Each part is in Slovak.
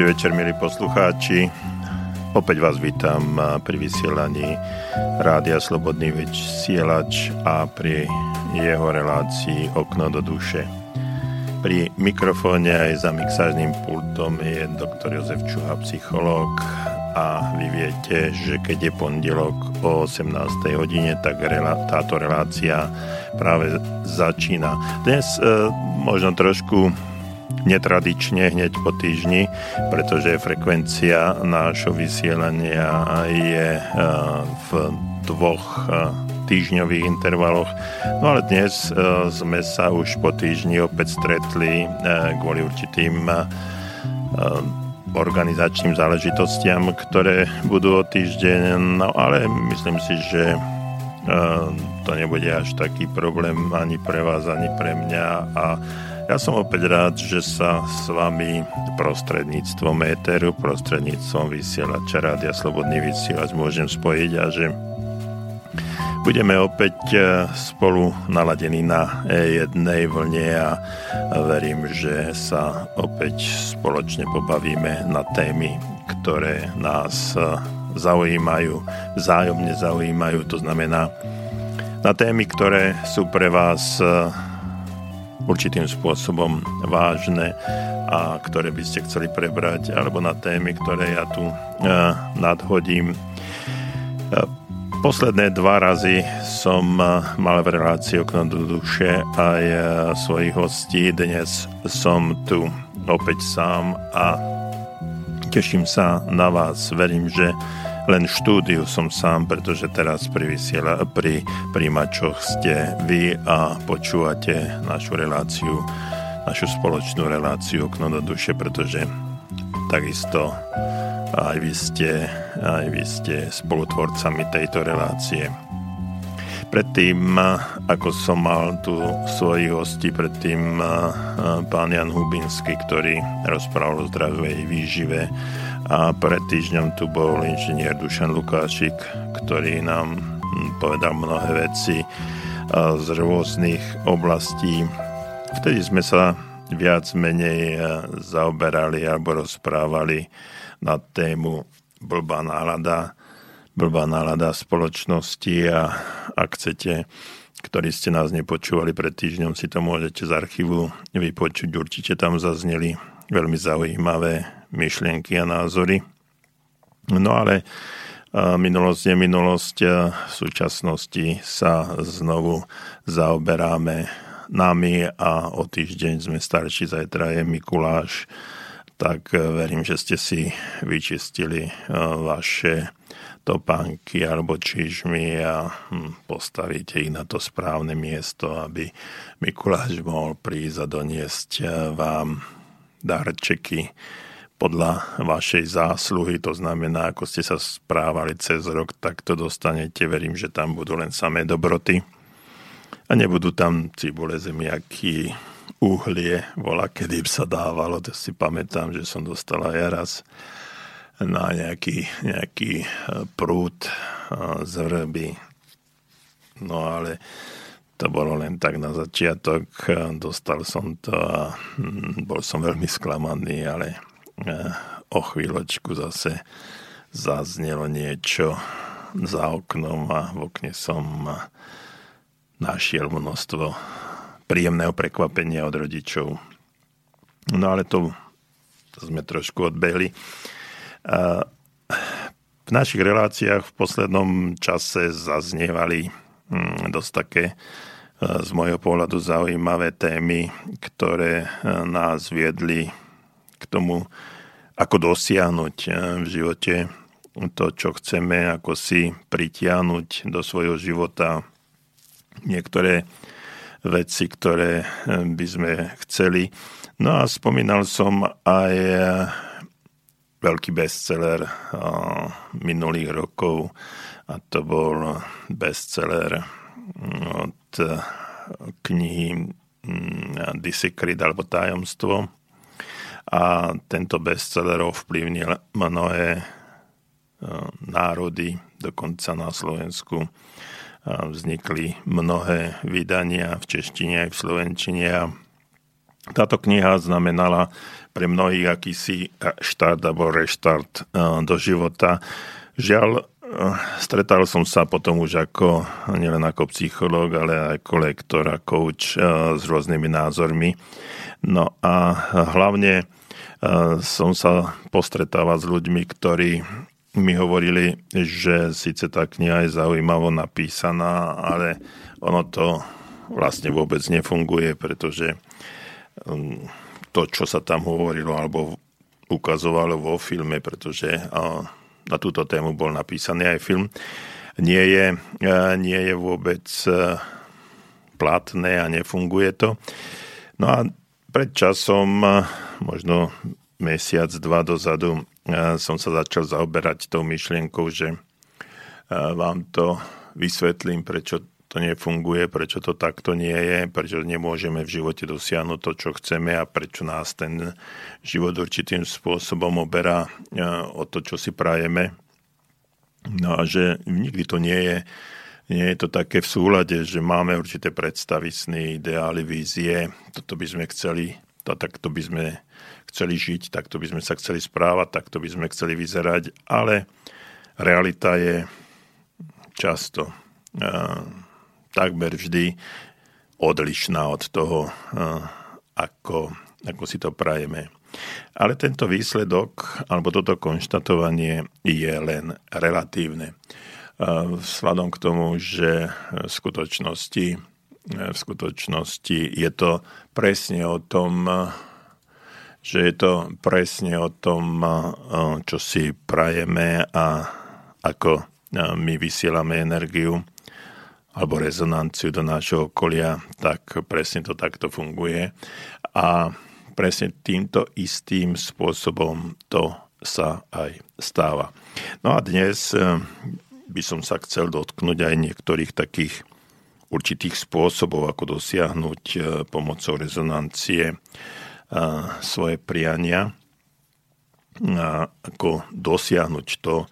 Dobrý večer, milí poslucháči. Opäť vás vítam pri vysielaní Rádia Slobodný vysielač a pri jeho relácii Okno do duše. Pri mikrofóne aj za mixážnym pultom je doktor Jozef Čuha, psychológ a vy viete, že keď je pondelok o 18. hodine, tak táto relácia práve začína. Dnes e, možno trošku netradične hneď po týždni, pretože frekvencia nášho vysielania je eh, v dvoch eh, týždňových intervaloch. No ale dnes eh, sme sa už po týždni opäť stretli kvôli určitým organizačným záležitostiam, ktoré budú o týždeň, no ale myslím si, že to nebude až taký problém ani pre vás, ani pre mňa a ja som opäť rád, že sa s vami prostredníctvom éteru, prostredníctvom vysielača Rádia Slobodný vysielač môžem spojiť a že budeme opäť e, spolu naladení na jednej vlne a verím, že sa opäť spoločne pobavíme na témy, ktoré nás e, zaujímajú, vzájomne zaujímajú, to znamená na témy, ktoré sú pre vás e, určitým spôsobom vážne a ktoré by ste chceli prebrať, alebo na témy, ktoré ja tu uh, nadhodím. Uh, posledné dva razy som uh, mal v relácii okno do duše aj svojich hostí. Dnes som tu opäť sám a teším sa na vás. Verím, že len štúdiu som sám, pretože teraz pri, vysiela, pri príjimačoch ste vy a počúvate našu reláciu, našu spoločnú reláciu Okno do duše, pretože takisto aj vy ste, aj vy ste spolutvorcami tejto relácie. Predtým, ako som mal tu svojich hostí, predtým pán Jan Hubinsky, ktorý rozprával o zdravej výžive, a pred týždňom tu bol inžinier Dušan Lukášik, ktorý nám hm, povedal mnohé veci z rôznych oblastí. Vtedy sme sa viac menej zaoberali alebo rozprávali na tému blbá nálada, blbá nálada spoločnosti a ak chcete, ktorí ste nás nepočúvali pred týždňom, si to môžete z archívu vypočuť. Určite tam zazneli veľmi zaujímavé myšlienky a názory. No ale minulosť je minulosť. V súčasnosti sa znovu zaoberáme nami a o týždeň sme starší, zajtra je Mikuláš, tak verím, že ste si vyčistili vaše topánky alebo čižmy a hm, postavíte ich na to správne miesto, aby Mikuláš mohol prísť a doniesť vám darčeky, podľa vašej zásluhy, to znamená, ako ste sa správali cez rok, tak to dostanete. Verím, že tam budú len samé dobroty. A nebudú tam cibule, zemiaky, uhlie, vola, kedy sa dávalo. To si pamätám, že som dostala aj raz na nejaký, nejaký prúd z rby. No ale to bolo len tak na začiatok. Dostal som to a hm, bol som veľmi sklamaný, ale Eh, o chvíľočku zase zaznelo niečo za oknom a v okne som našiel množstvo príjemného prekvapenia od rodičov. No ale to, to sme trošku odbehli. Eh, v našich reláciách v poslednom čase zaznievali hm, dosť také z môjho pohľadu zaujímavé témy, ktoré nás viedli k tomu, ako dosiahnuť eh, v živote to, čo chceme, ako si pritiahnuť do svojho života niektoré veci, ktoré eh, by sme chceli. No a spomínal som aj eh, veľký bestseller minulých rokov a to bol bestseller od knihy mm, Disecret alebo Tajomstvo a tento bestseller ovplyvnil mnohé e, národy, dokonca na Slovensku vznikli mnohé vydania v češtine aj v slovenčine a Táto kniha znamenala pre mnohých akýsi štart alebo reštart do života. Žiaľ, stretal som sa potom už ako, nielen ako psychológ, ale ako lektor a coach s rôznymi názormi. No a hlavne som sa postretával s ľuďmi, ktorí mi hovorili, že síce tá kniha je zaujímavo napísaná, ale ono to vlastne vôbec nefunguje, pretože um, to, čo sa tam hovorilo alebo ukazovalo vo filme, pretože na túto tému bol napísaný aj film, nie je, nie je vôbec e, platné a nefunguje to. No a pred časom, možno mesiac, dva dozadu, som sa začal zaoberať tou myšlienkou, že vám to vysvetlím, prečo to nefunguje, prečo to takto nie je, prečo nemôžeme v živote dosiahnuť to, čo chceme a prečo nás ten život určitým spôsobom oberá o to, čo si prajeme. No a že nikdy to nie je, nie je to také v súlade, že máme určité predstavy, sny, ideály, vízie, toto by sme chceli, to, takto by sme chceli žiť, takto by sme sa chceli správať, takto by sme chceli vyzerať, ale realita je často uh, takmer vždy odlišná od toho, eh, ako, ako si to prajeme. Ale tento výsledok, alebo toto konštatovanie je len relatívne. Eh, vzhľadom k tomu, že v skutočnosti, eh, v skutočnosti je to presne o tom, že je to presne o tom, čo si prajeme a ako my vysielame energiu alebo rezonanciu do nášho okolia, tak presne to takto funguje. A presne týmto istým spôsobom to sa aj stáva. No a dnes eh, by som sa chcel dotknúť aj niektorých takých určitých spôsobov, ako dosiahnuť eh, pomocou rezonancie eh, svoje priania ako dosiahnuť to,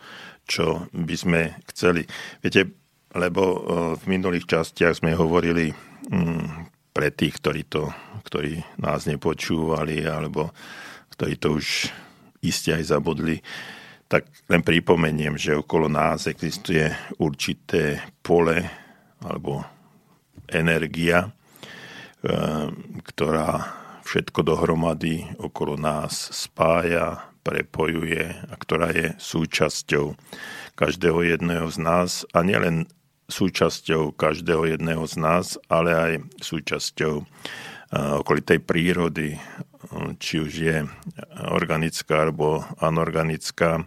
čo by sme chceli. Viete, lebo e, v minulých častiach sme hovorili mm, pre tých, ktorí, to, ktorí nás nepočúvali alebo ktorí to už iste aj zabudli, tak len pripomeniem, že okolo nás existuje určité pole alebo energia, e, ktorá všetko dohromady okolo nás spája, prepojuje a ktorá je súčasťou každého jedného z nás. A nielen súčasťou každého jedného z nás, ale aj súčasťou eh, okolitej prírody, eh, či už je organická alebo anorganická.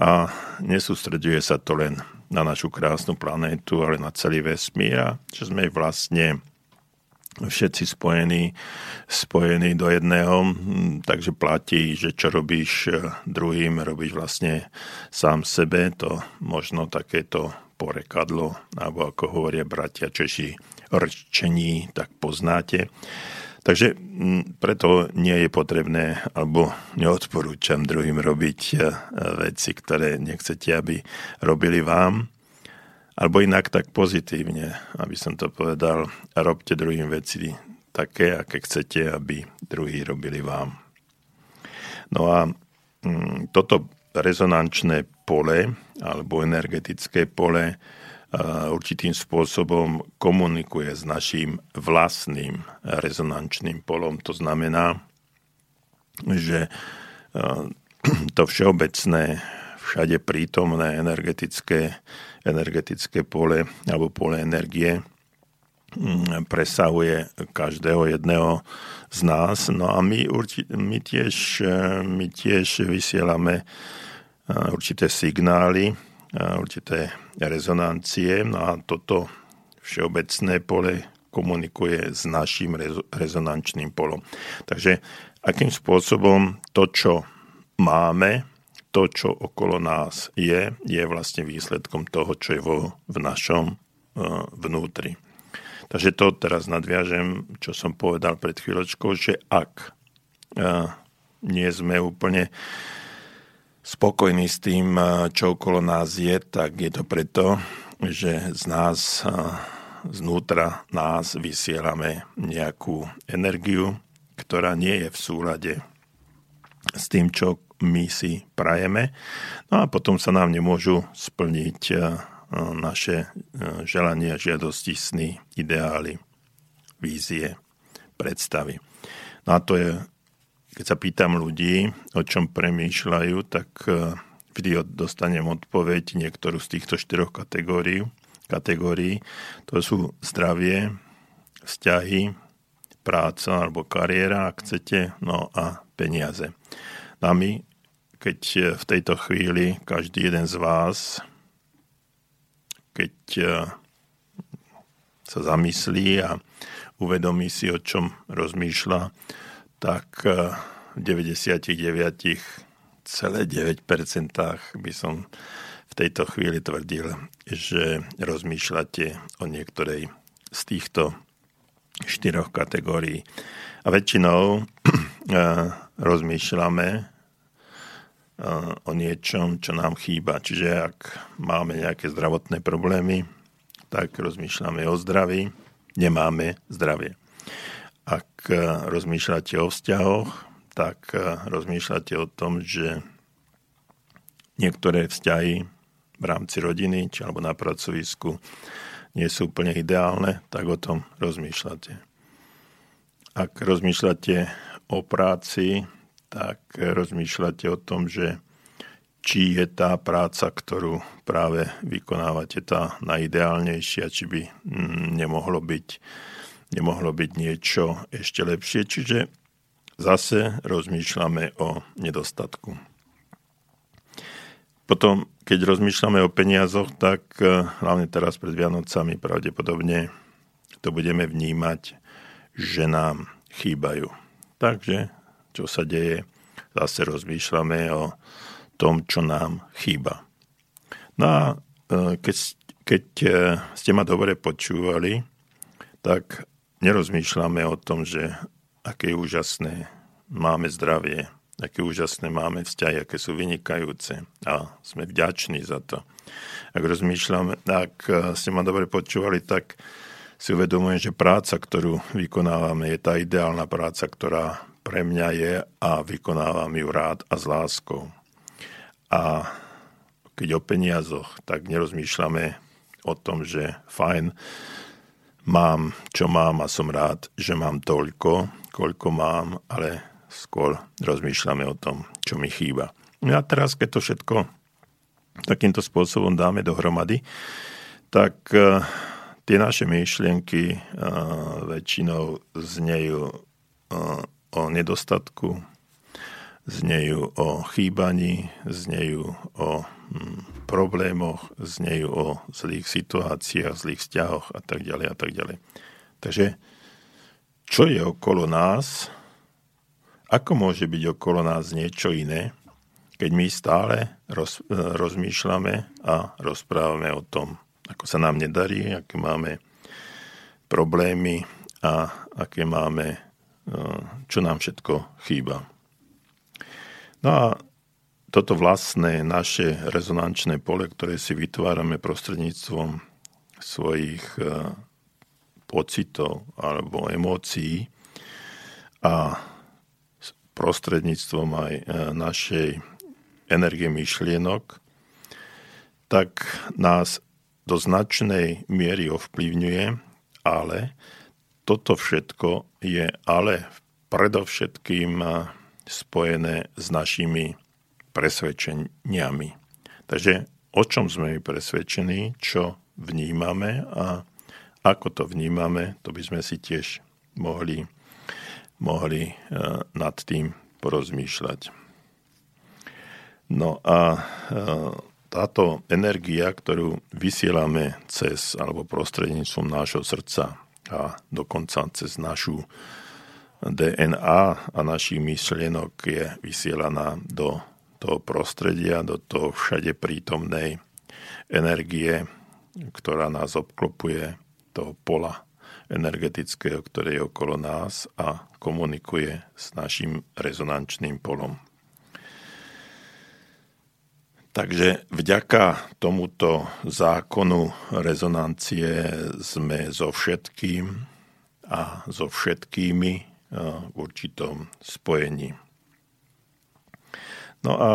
A nesústreduje sa to len na našu krásnu planétu, ale na celý vesmír a že sme vlastne všetci spojení, spojení do jedného, takže platí, že čo robíš eh, druhým, robíš vlastne sám sebe, to možno takéto porekadlo, alebo ako hovoria bratia Češi, rčení, tak poznáte. Takže preto nie je potrebné, alebo neodporúčam druhým robiť e, veci, ktoré nechcete, aby robili vám. Alebo inak tak pozitívne, aby som to povedal, robte druhým veci také, aké chcete, aby druhí robili vám. No a toto rezonančné pole alebo energetické pole určitým spôsobom komunikuje s našim vlastným rezonančným polom. To znamená, že to všeobecné, všade prítomné energetické, energetické pole alebo pole energie presahuje každého jedného z nás. No a my, my, tiež, my tiež vysielame určité signály, určité rezonancie no a toto všeobecné pole komunikuje s našim rezonančným polom. Takže akým spôsobom to, čo máme, to, čo okolo nás je, je vlastne výsledkom toho, čo je vo, v našom vnútri. Takže to teraz nadviažem, čo som povedal pred chvíľočkou, že ak nie sme úplne spokojní s tým, čo okolo nás je, tak je to preto, že z nás, znútra nás vysielame nejakú energiu, ktorá nie je v súlade s tým, čo my si prajeme. No a potom sa nám nemôžu splniť e, naše želania, žiadosti, sny, ideály, vízie, predstavy. No a to je, keď sa pýtam ľudí, o čom premýšľajú, tak e, vždy dostanem odpoveď niektorú z týchto štyroch kategórií. kategórií. To sú zdravie, vzťahy, práca alebo kariéra, ak chcete, no a peniaze. A my, keď v tejto chvíli každý jeden z vás, keď e, sa zamyslí a uvedomí si, o čom rozmýšľa, tak e, 99,9% by som v tejto chvíli tvrdil, že rozmýšľate o niektorej z týchto štyroch kategórií. A väčšinou eh, rozmýšľame eh, o niečom, čo nám chýba. Čiže ak máme nejaké zdravotné problémy, tak rozmýšľame o zdraví, nemáme zdravie. Ak eh, rozmýšľate o vzťahoch, tak rozmýšľate o tom, že niektoré vzťahy v rámci rodiny či alebo na pracovisku nie sú úplne ideálne, tak o tom rozmýšľate. Ak rozmýšľate o práci, tak rozmýšľate o tom, že či je tá práca, ktorú práve vykonávate, tá najideálnejšia, či by mm, nemohlo byť, nemohlo byť niečo ešte lepšie. Čiže zase rozmýšľame o nedostatku. Potom, keď rozmýšľame o peniazoch, tak eh, hlavne teraz pred Vianocami pravdepodobne to budeme vnímať, že nám chýbajú. Takže, čo sa deje, zase rozmýšľame o tom, čo nám chýba. No a eh, keď, keď eh, ste ma dobre počúvali, tak nerozmýšľame o tom, že aké úžasné máme zdravie, aké úžasné máme vzťahy, aké sú vynikajúce a sme vďační za to. Ak rozmýšľam, ak ste ma dobre počúvali, tak si uvedomujem, že práca, ktorú vykonávame, je tá ideálna práca, ktorá pre mňa je a vykonávam ju rád a s láskou. A keď o peniazoch, tak nerozmýšľame o tom, že fajn, mám, čo mám a som rád, že mám toľko, koľko mám, ale skôr rozmýšľame o tom, čo mi chýba. No a teraz, keď to všetko takýmto spôsobom dáme dohromady, tak uh, tie naše myšlienky uh, väčšinou znejú uh, o nedostatku, znejú o chýbaní, znejú o hm, problémoch, znejú o zlých situáciách, zlých vzťahoch a tak ďalej a tak ďalej. Takže čo je okolo nás, ako môže byť okolo nás niečo iné, keď my stále roz, rozmýšľame a rozprávame o tom, ako sa nám nedarí, aké máme problémy a aké máme, e, čo nám všetko chýba. No a toto vlastné naše rezonančné pole, ktoré si vytvárame prostredníctvom svojich e, pocitov alebo emócií a prostredníctvom aj e, našej energie myšlienok, tak nás do značnej miery ovplyvňuje, ale toto všetko je ale predovšetkým e, spojené s našimi presvedčeniami. Takže o čom sme presvedčení, čo vnímame a ako to vnímame, to by sme si tiež mohli mohli e, nad tým porozmýšľať. No a e, táto energia, ktorú vysielame cez alebo prostredníctvom nášho srdca a dokonca cez našu DNA a našich myšlienok je vysielaná do toho prostredia, do toho všade prítomnej energie, ktorá nás obklopuje, toho pola energetického, ktoré je okolo nás a komunikuje s našim rezonančným polom. Takže vďaka tomuto zákonu rezonancie sme so všetkým a so všetkými v určitom spojení. No a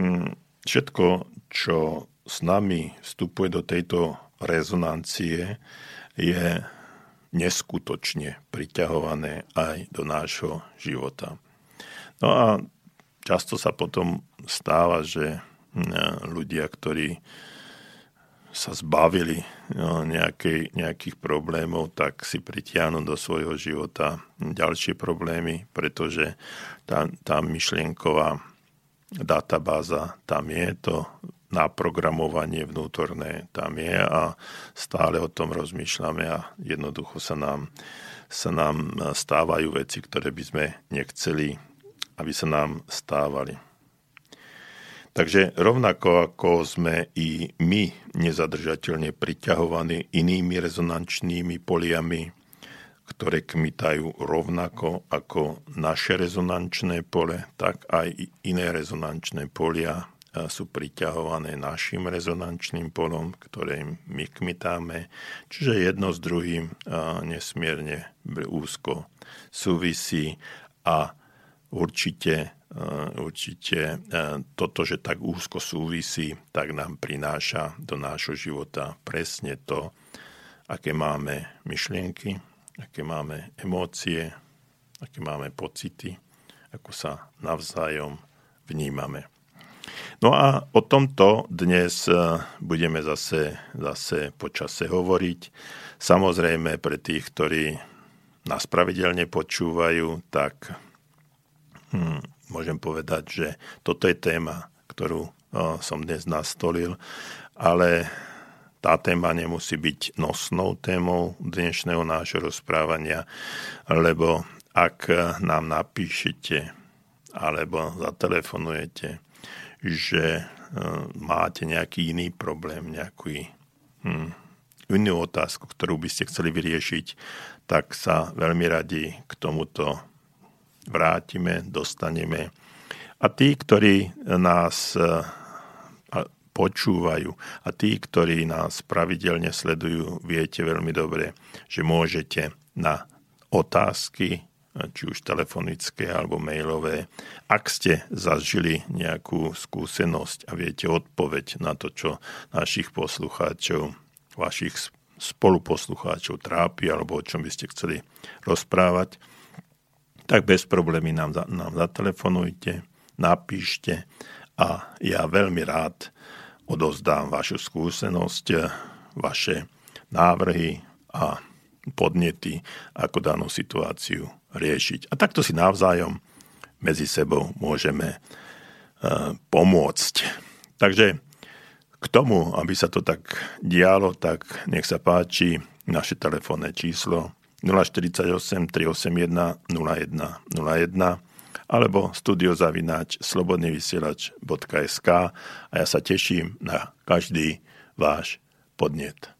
mm, všetko, čo s nami vstupuje do tejto rezonancie, je neskutočne priťahované aj do nášho života. No a často sa potom stáva, že mm, ľudia, ktorí sa zbavili no, nejakej, nejakých problémov, tak si pritiahnu do svojho života ďalšie problémy, pretože tá, tá myšlienková databáza tam je, to naprogramovanie vnútorné tam je a stále o tom rozmýšľame a jednoducho sa nám, sa nám stávajú veci, ktoré by sme nechceli, aby sa nám stávali. Takže rovnako ako sme i my nezadržateľne priťahovaní inými rezonančnými poliami, ktoré kmitajú rovnako ako naše rezonančné pole, tak aj iné rezonančné polia sú priťahované našim rezonančným polom, ktoré my kmitáme. Čiže jedno s druhým nesmierne úzko súvisí a určite určite toto, že tak úzko súvisí, tak nám prináša do nášho života presne to, aké máme myšlienky, aké máme emócie, aké máme pocity, ako sa navzájom vnímame. No a o tomto dnes eh, budeme zase, zase počase hovoriť. Samozrejme pre tých, ktorí nás pravidelne počúvajú, tak hm, môžem povedať, že toto je téma, ktorú som dnes nastolil, ale tá téma nemusí byť nosnou témou dnešného nášho rozprávania, lebo ak nám napíšete alebo zatelefonujete, že máte nejaký iný problém, nejakú hm, inú otázku, ktorú by ste chceli vyriešiť, tak sa veľmi radi k tomuto vrátime, dostaneme. A tí, ktorí nás e, počúvajú a tí, ktorí nás pravidelne sledujú, viete veľmi dobre, že môžete na otázky, či už telefonické alebo mailové, ak ste zažili nejakú skúsenosť a viete odpoveď na to, čo našich poslucháčov, vašich spoluposlucháčov trápi alebo o čom by ste chceli rozprávať, tak bez problémy nám, nám zatelefonujte, napíšte a ja veľmi rád odozdám vašu skúsenosť, vaše návrhy a podnety, ako danú situáciu riešiť. A takto si navzájom medzi sebou môžeme e, pomôcť. Takže k tomu, aby sa to tak dialo, tak nech sa páči naše telefónne číslo 048 381 0101 alebo studiozavináč slobodnyvysielač.sk a ja sa teším na každý váš podnet.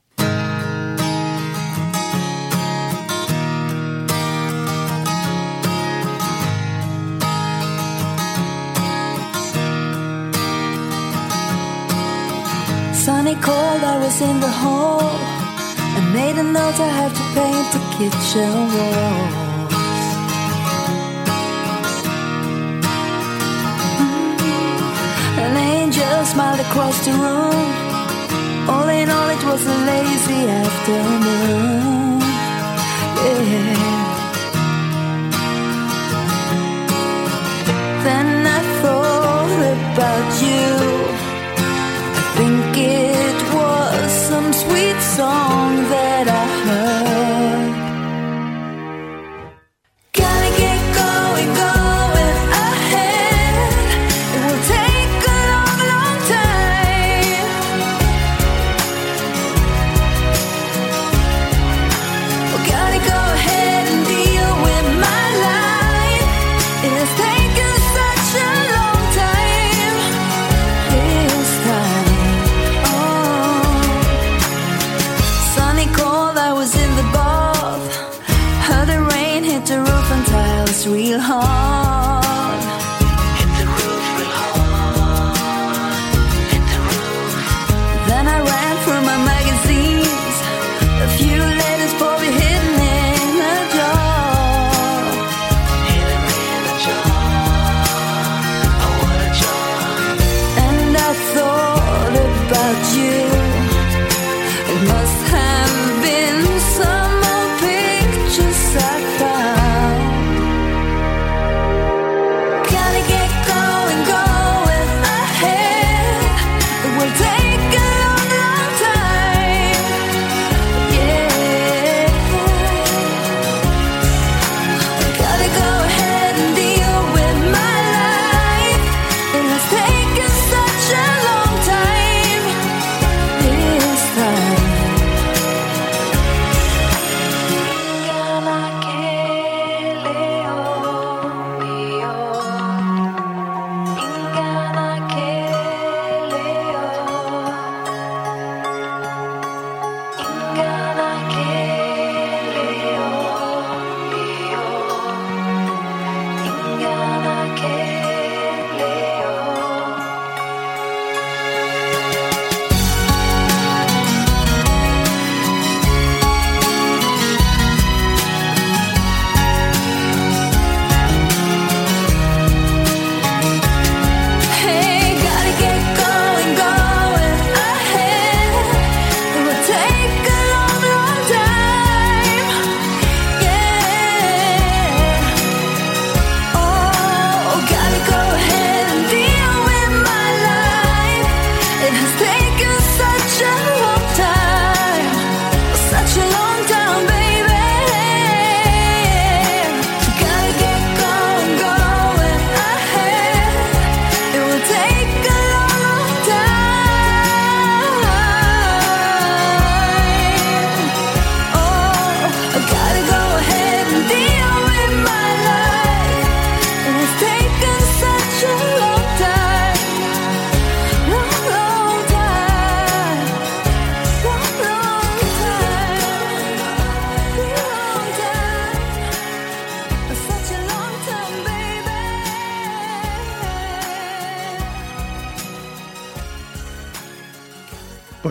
Sunny cold, I was in the hall I made a note I have to paint the kitchen walls. Mm. An angel smiled across the room. All in all, it was a lazy afternoon. Yeah.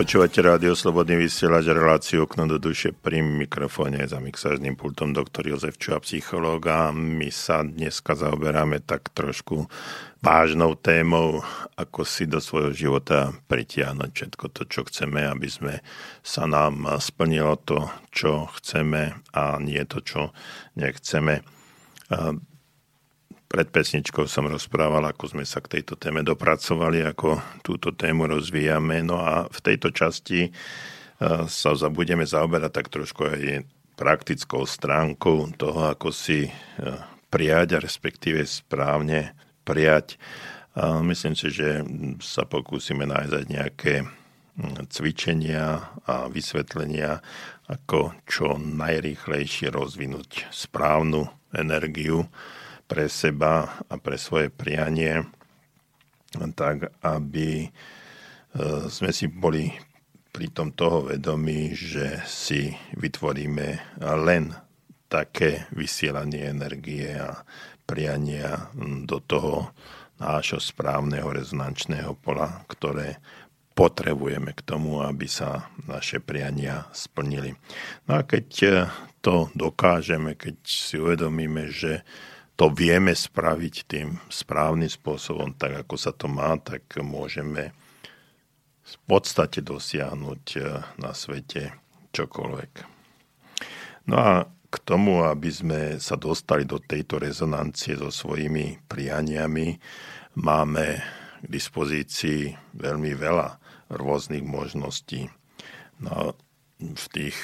Počúvate rádio Slobodný vysielač, reláciu okno do duše pri mikrofóne za mixážnym pultom doktor Jozef Čuha, psychológ a my sa dneska zaoberáme tak trošku vážnou témou, ako si do svojho života pritiahnuť všetko to, čo chceme, aby sme sa nám splnilo to, čo chceme a nie to, čo nechceme. Pred pesničkou som rozprával, ako sme sa k tejto téme dopracovali, ako túto tému rozvíjame. No a v tejto časti e, sa budeme zaoberať tak trošku aj praktickou stránkou toho, ako si e, prijať a respektíve správne prijať. A myslím si, že sa pokúsime nájsť nejaké cvičenia a vysvetlenia, ako čo najrýchlejšie rozvinúť správnu energiu, pre seba a pre svoje prianie, tak aby e, sme si boli pri tom toho vedomí, že si vytvoríme len také vysielanie energie a priania do toho nášho správneho rezonančného pola, ktoré potrebujeme k tomu, aby sa naše priania splnili. No a keď to dokážeme, keď si uvedomíme, že to vieme spraviť tým správnym spôsobom, tak ako sa to má, tak môžeme v podstate dosiahnuť eh, na svete čokoľvek. No a k tomu, aby sme sa dostali do tejto rezonancie so svojimi prianiami, máme k dispozícii veľmi veľa rôznych možností. No, v tých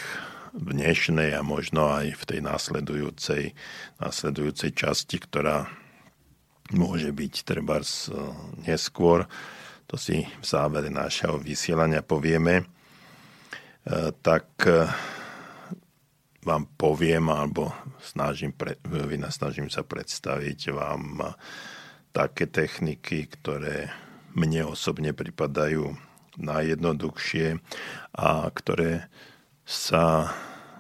dnešnej a možno aj v tej následujúcej, následujúcej časti, ktorá môže byť treba neskôr, to si v závere nášho vysielania povieme, e, tak e, vám poviem, alebo snažím, pre, sa predstaviť vám také techniky, ktoré mne osobne pripadajú najjednoduchšie a ktoré sa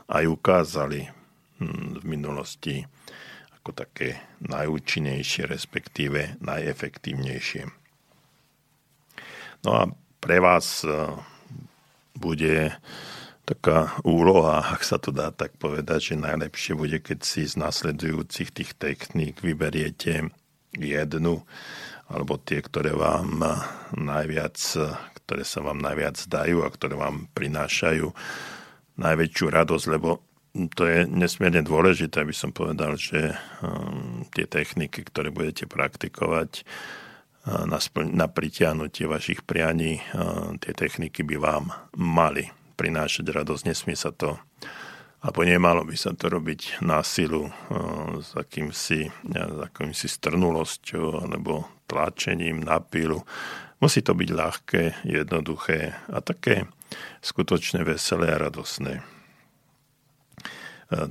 aj ukázali hm, v minulosti ako také najúčinnejšie, respektíve najefektívnejšie. No a pre vás e, bude taká úloha, ak sa to dá tak povedať, že najlepšie bude, keď si z nasledujúcich tých techník vyberiete jednu, alebo tie, ktoré vám najviac, ktoré sa vám najviac dajú a ktoré vám prinášajú najväčšiu radosť, lebo to je nesmierne dôležité, aby som povedal, že um, tie techniky, ktoré budete praktikovať uh, na, spl- na pritiahnutie vašich prianí, uh, tie techniky by vám mali prinášať radosť. Nesmie sa to, alebo nemalo by sa to robiť na silu uh, s akýmsi, s akýmsi strnulosťou alebo tlačením na pilu. Musí to byť ľahké, jednoduché a také skutočne veselé a radosné. E,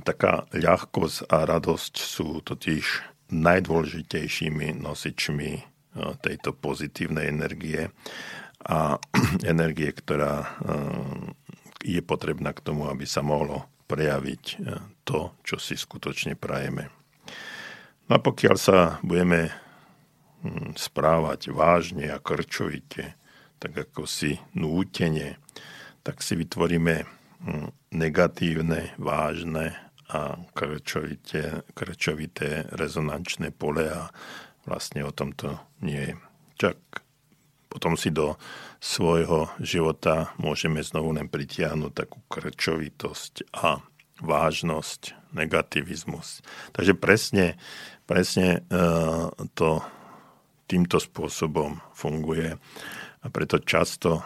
taká ľahkosť a radosť sú totiž najdôležitejšími nosičmi e, tejto pozitívnej energie a energie, ktorá e, je potrebná k tomu, aby sa mohlo prejaviť to, čo si skutočne prajeme. No a pokiaľ sa budeme správať vážne a krčovite, tak ako si nútene tak si vytvoríme hm, negatívne, vážne a krčovité, krčovité rezonančné pole a vlastne o tom to nie je. Čak potom si do svojho života môžeme znovu len pritiahnuť takú krčovitosť a vážnosť, negativizmus. Takže presne, presne e, to týmto spôsobom funguje. A preto často e,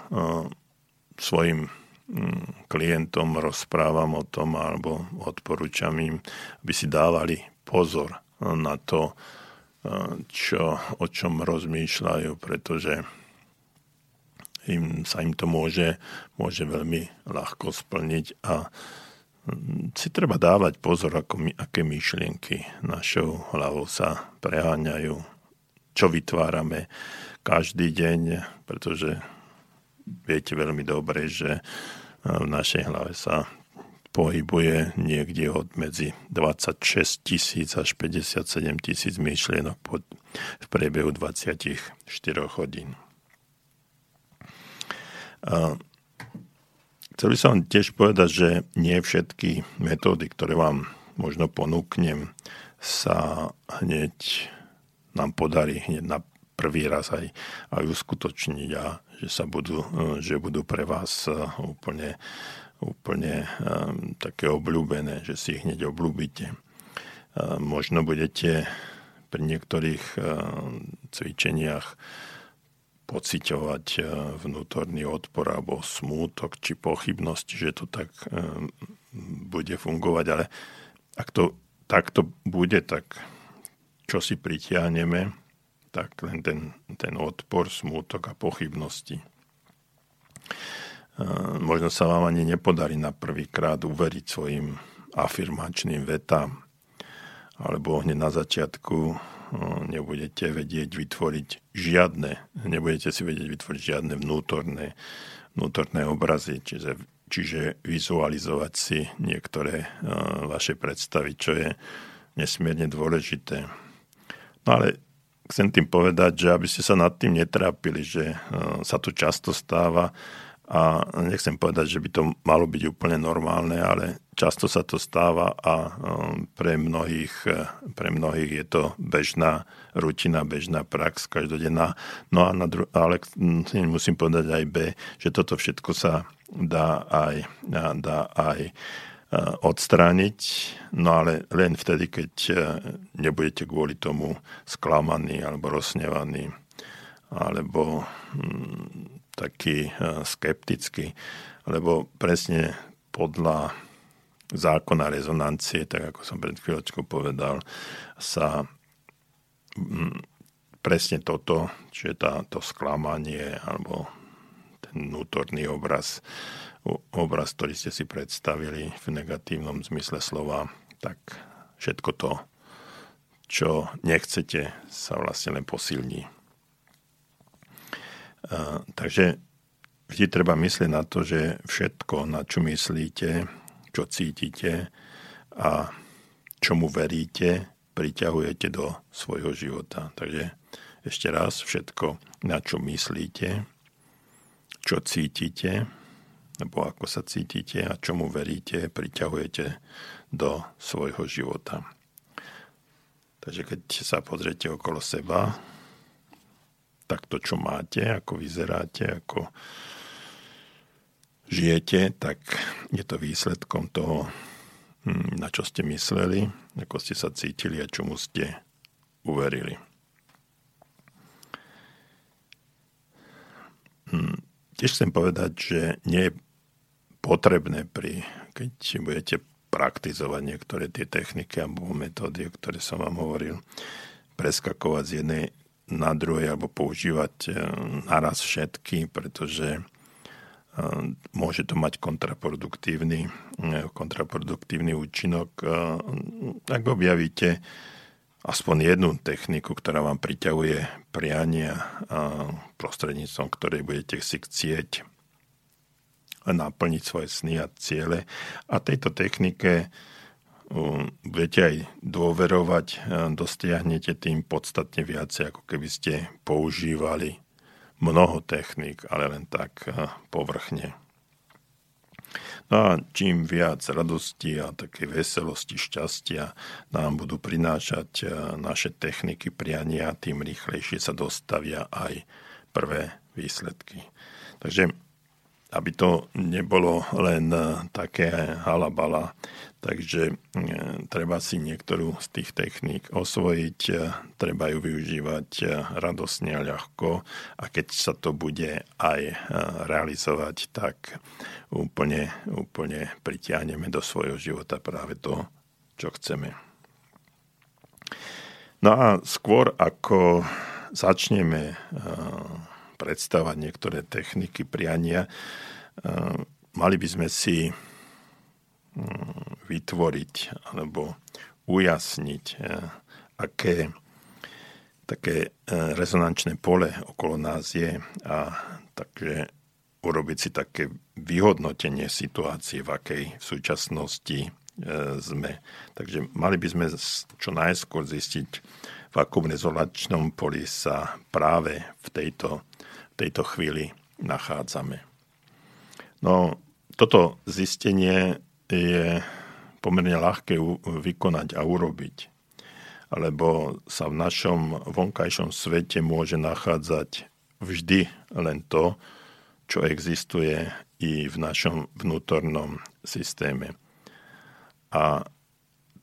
svojim mm, klientom rozprávam o tom alebo odporúčam im, aby si dávali pozor na to, čo, o čom rozmýšľajú, pretože im, sa im to môže, môže veľmi ľahko splniť a mm, si treba dávať pozor, ako my, aké myšlienky našou hlavou sa preháňajú, čo vytvárame každý deň, pretože viete veľmi dobre, že v našej hlave sa pohybuje niekde od medzi 26 tisíc až 57 tisíc myšlienok pod, v priebehu 24 hodín. A chcel by som tiež povedať, že nie všetky metódy, ktoré vám možno ponúknem, sa hneď nám podarí hneď na prvý raz aj, aj uskutočniť a že sa budú, že budú pre vás úplne, úplne um, také obľúbené, že si ich hneď obľúbite. Možno budete pri niektorých cvičeniach pociťovať vnútorný odpor alebo smútok či pochybnosť, že to tak bude fungovať, ale ak to takto bude, tak čo si pritiahneme, tak len ten, ten odpor, smútok a pochybnosti. Možno sa vám ani nepodarí na prvýkrát uveriť svojim afirmačným vetám, alebo hneď na začiatku nebudete vedieť vytvoriť žiadne, nebudete si vedieť vytvoriť žiadne vnútorné, vnútorné obrazy, čiže, čiže vizualizovať si niektoré vaše predstavy, čo je nesmierne dôležité. No ale chcem tým povedať, že aby ste sa nad tým netrápili, že sa to často stáva, a nechcem povedať, že by to malo byť úplne normálne, ale často sa to stáva a um, pre mnohých, pre mnohých je to bežná rutina, bežná prax, každodenná. No a na dru- ale musím povedať aj B, že toto všetko sa dá aj, dá aj odstrániť, no ale len vtedy, keď uh, nebudete kvôli tomu sklamaní alebo rozsnevaní alebo hm, taký eh, skeptický, lebo presne podľa zákona rezonancie, tak ako som pred chvíľočkou povedal, sa mm, presne toto, čiže tá, to sklamanie alebo ten vnútorný obraz, obraz, ktorý ste si predstavili v negatívnom zmysle slova, tak všetko to, čo nechcete, sa vlastne len posilní takže vždy treba myslieť na to, že všetko, na čo myslíte, čo cítite a čomu veríte, priťahujete do svojho života. Takže ešte raz, všetko, na čo myslíte, čo cítite, nebo ako sa cítite a čomu veríte, priťahujete do svojho života. Takže keď sa pozriete okolo seba, tak to, čo máte, ako vyzeráte, ako žijete, tak je to výsledkom toho, hm, na čo ste mysleli, ako ste sa cítili a čomu ste uverili. Hm, tiež chcem povedať, že nie je potrebné, pri, keď budete praktizovať niektoré tie techniky alebo metódy, o ktoré som vám hovoril, preskakovať z jednej na druhej alebo používať e, naraz všetky, pretože e, môže to mať kontraproduktívny, e, kontraproduktívny účinok. Ak objavíte aspoň jednu techniku, ktorá vám priťahuje priania prostredníctvom ktorej budete si chcieť naplniť svoje sny a ciele. A tejto technike budete aj dôverovať, dosiahnete tým podstatne viacej, ako keby ste používali mnoho techník, ale len tak povrchne. No a čím viac radosti a také veselosti, šťastia nám budú prinášať naše techniky priania, tým rýchlejšie sa dostavia aj prvé výsledky. Takže aby to nebolo len také halabala, Takže e, treba si niektorú z tých techník osvojiť, e, treba ju využívať e, radosne a ľahko a keď sa to bude aj realizovať, tak úplne, úplne pritiahneme do svojho života práve to, čo chceme. No a skôr ako začneme predstavať niektoré techniky priania, mali by sme si vytvoriť alebo ujasniť, eh, aké také eh, rezonančné pole okolo nás je a takže urobiť si také vyhodnotenie situácie, v akej v súčasnosti sme. Takže mali by sme čo najskôr zistiť, v akom rezonančnom poli sa práve v tejto, tejto chvíli nachádzame. No, toto zistenie je pomerne ľahké vykonať a urobiť, lebo sa v našom vonkajšom svete môže nachádzať vždy len to, čo existuje i v našom vnútornom systéme. A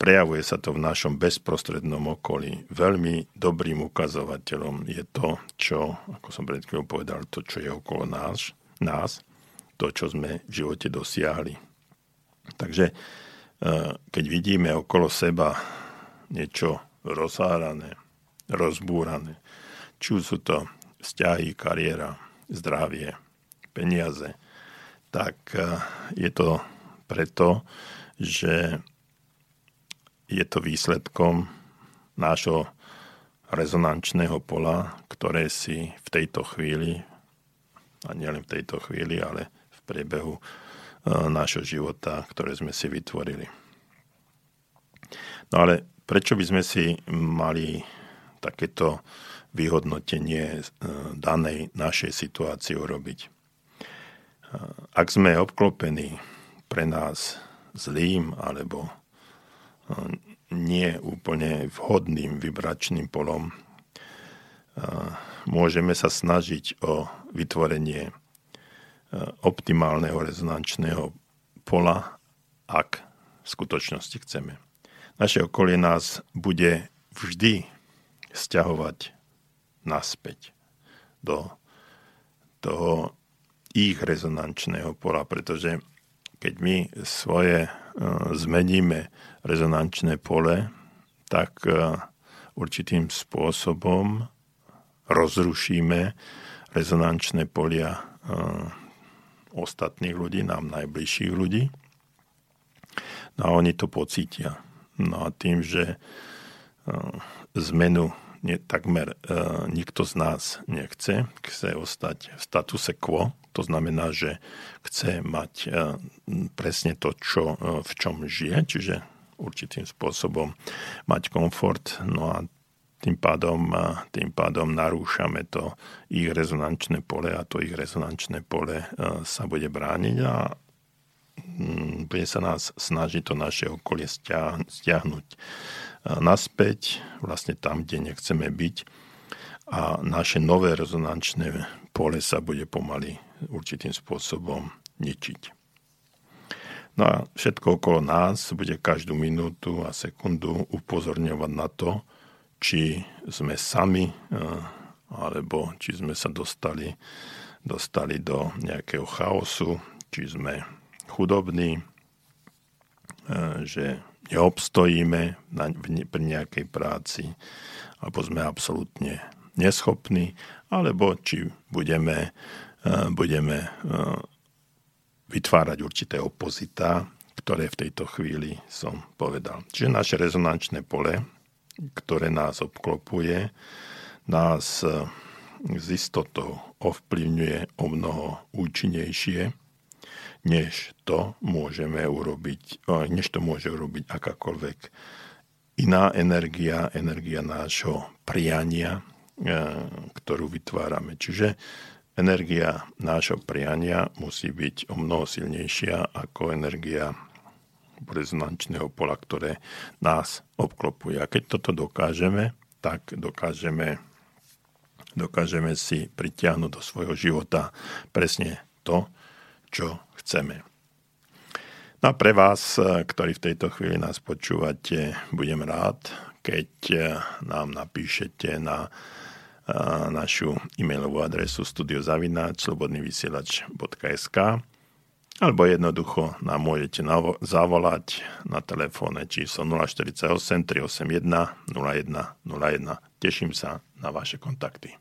prejavuje sa to v našom bezprostrednom okolí. Veľmi dobrým ukazovateľom je to, čo, ako som pred chvíľou povedal, to, čo je okolo nás, nás to, čo sme v živote dosiahli. Takže e, keď vidíme okolo seba niečo rozhárané, rozbúrané, či sú to vzťahy, kariéra, zdravie, peniaze, tak e, je to preto, že je to výsledkom nášho rezonančného pola, ktoré si v tejto chvíli, a nielen v tejto chvíli, ale priebehu e, nášho života, ktoré sme si vytvorili. No ale prečo by sme si mali takéto vyhodnotenie e, danej našej situácie urobiť? E, ak sme obklopení pre nás zlým alebo nie úplne vhodným vibračným polom, môžeme sa snažiť o vytvorenie optimálneho rezonančného pola, ak v skutočnosti chceme. Naše okolie nás bude vždy stiahovať naspäť do toho ich rezonančného pola, pretože keď my svoje zmeníme rezonančné pole, tak e, určitým spôsobom rozrušíme rezonančné polia e, ostatných ľudí, nám najbližších ľudí. No a oni to pocítia. No a tým, že e, zmenu takmer nikto z nás nechce, chce ostať v statuse quo, to znamená, že chce mať uh, presne to, čo, uh, v čom žije, čiže určitým spôsobom mať komfort, no a tým pádom, tým pádom narúšame to ich rezonančné pole a to ich rezonančné pole e, sa bude brániť a mm, bude sa nás snažiť to naše okolie stiahnuť e, naspäť, vlastne tam, kde nechceme byť. A naše nové rezonančné pole sa bude pomaly určitým spôsobom ničiť. No a všetko okolo nás bude každú minútu a sekundu upozorňovať na to, či sme sami, eh, alebo či sme sa dostali, dostali do nejakého chaosu, či sme chudobní, eh, že neobstojíme pri nejakej práci, alebo sme absolútne neschopní, alebo či budeme, budeme vytvárať určité opozita, ktoré v tejto chvíli som povedal. Čiže naše rezonančné pole ktoré nás obklopuje, nás e, s istotou ovplyvňuje o mnoho účinnejšie, než to môžeme urobiť, než to môže urobiť akákoľvek iná energia, energia nášho priania, ktorú vytvárame. Čiže energia nášho priania musí byť o mnoho silnejšia ako energia rezonančného pola, ktoré nás obklopuje. A keď toto dokážeme, tak dokážeme, dokážeme si pritiahnuť do svojho života presne to, čo chceme. No a pre vás, ktorí v tejto chvíli nás počúvate, budem rád, keď nám napíšete na našu e-mailovú adresu studiozavináč.slobodnyvysielač.sk alebo jednoducho nám môžete zavolať na telefóne číslo 048 381 0101. Teším sa na vaše kontakty.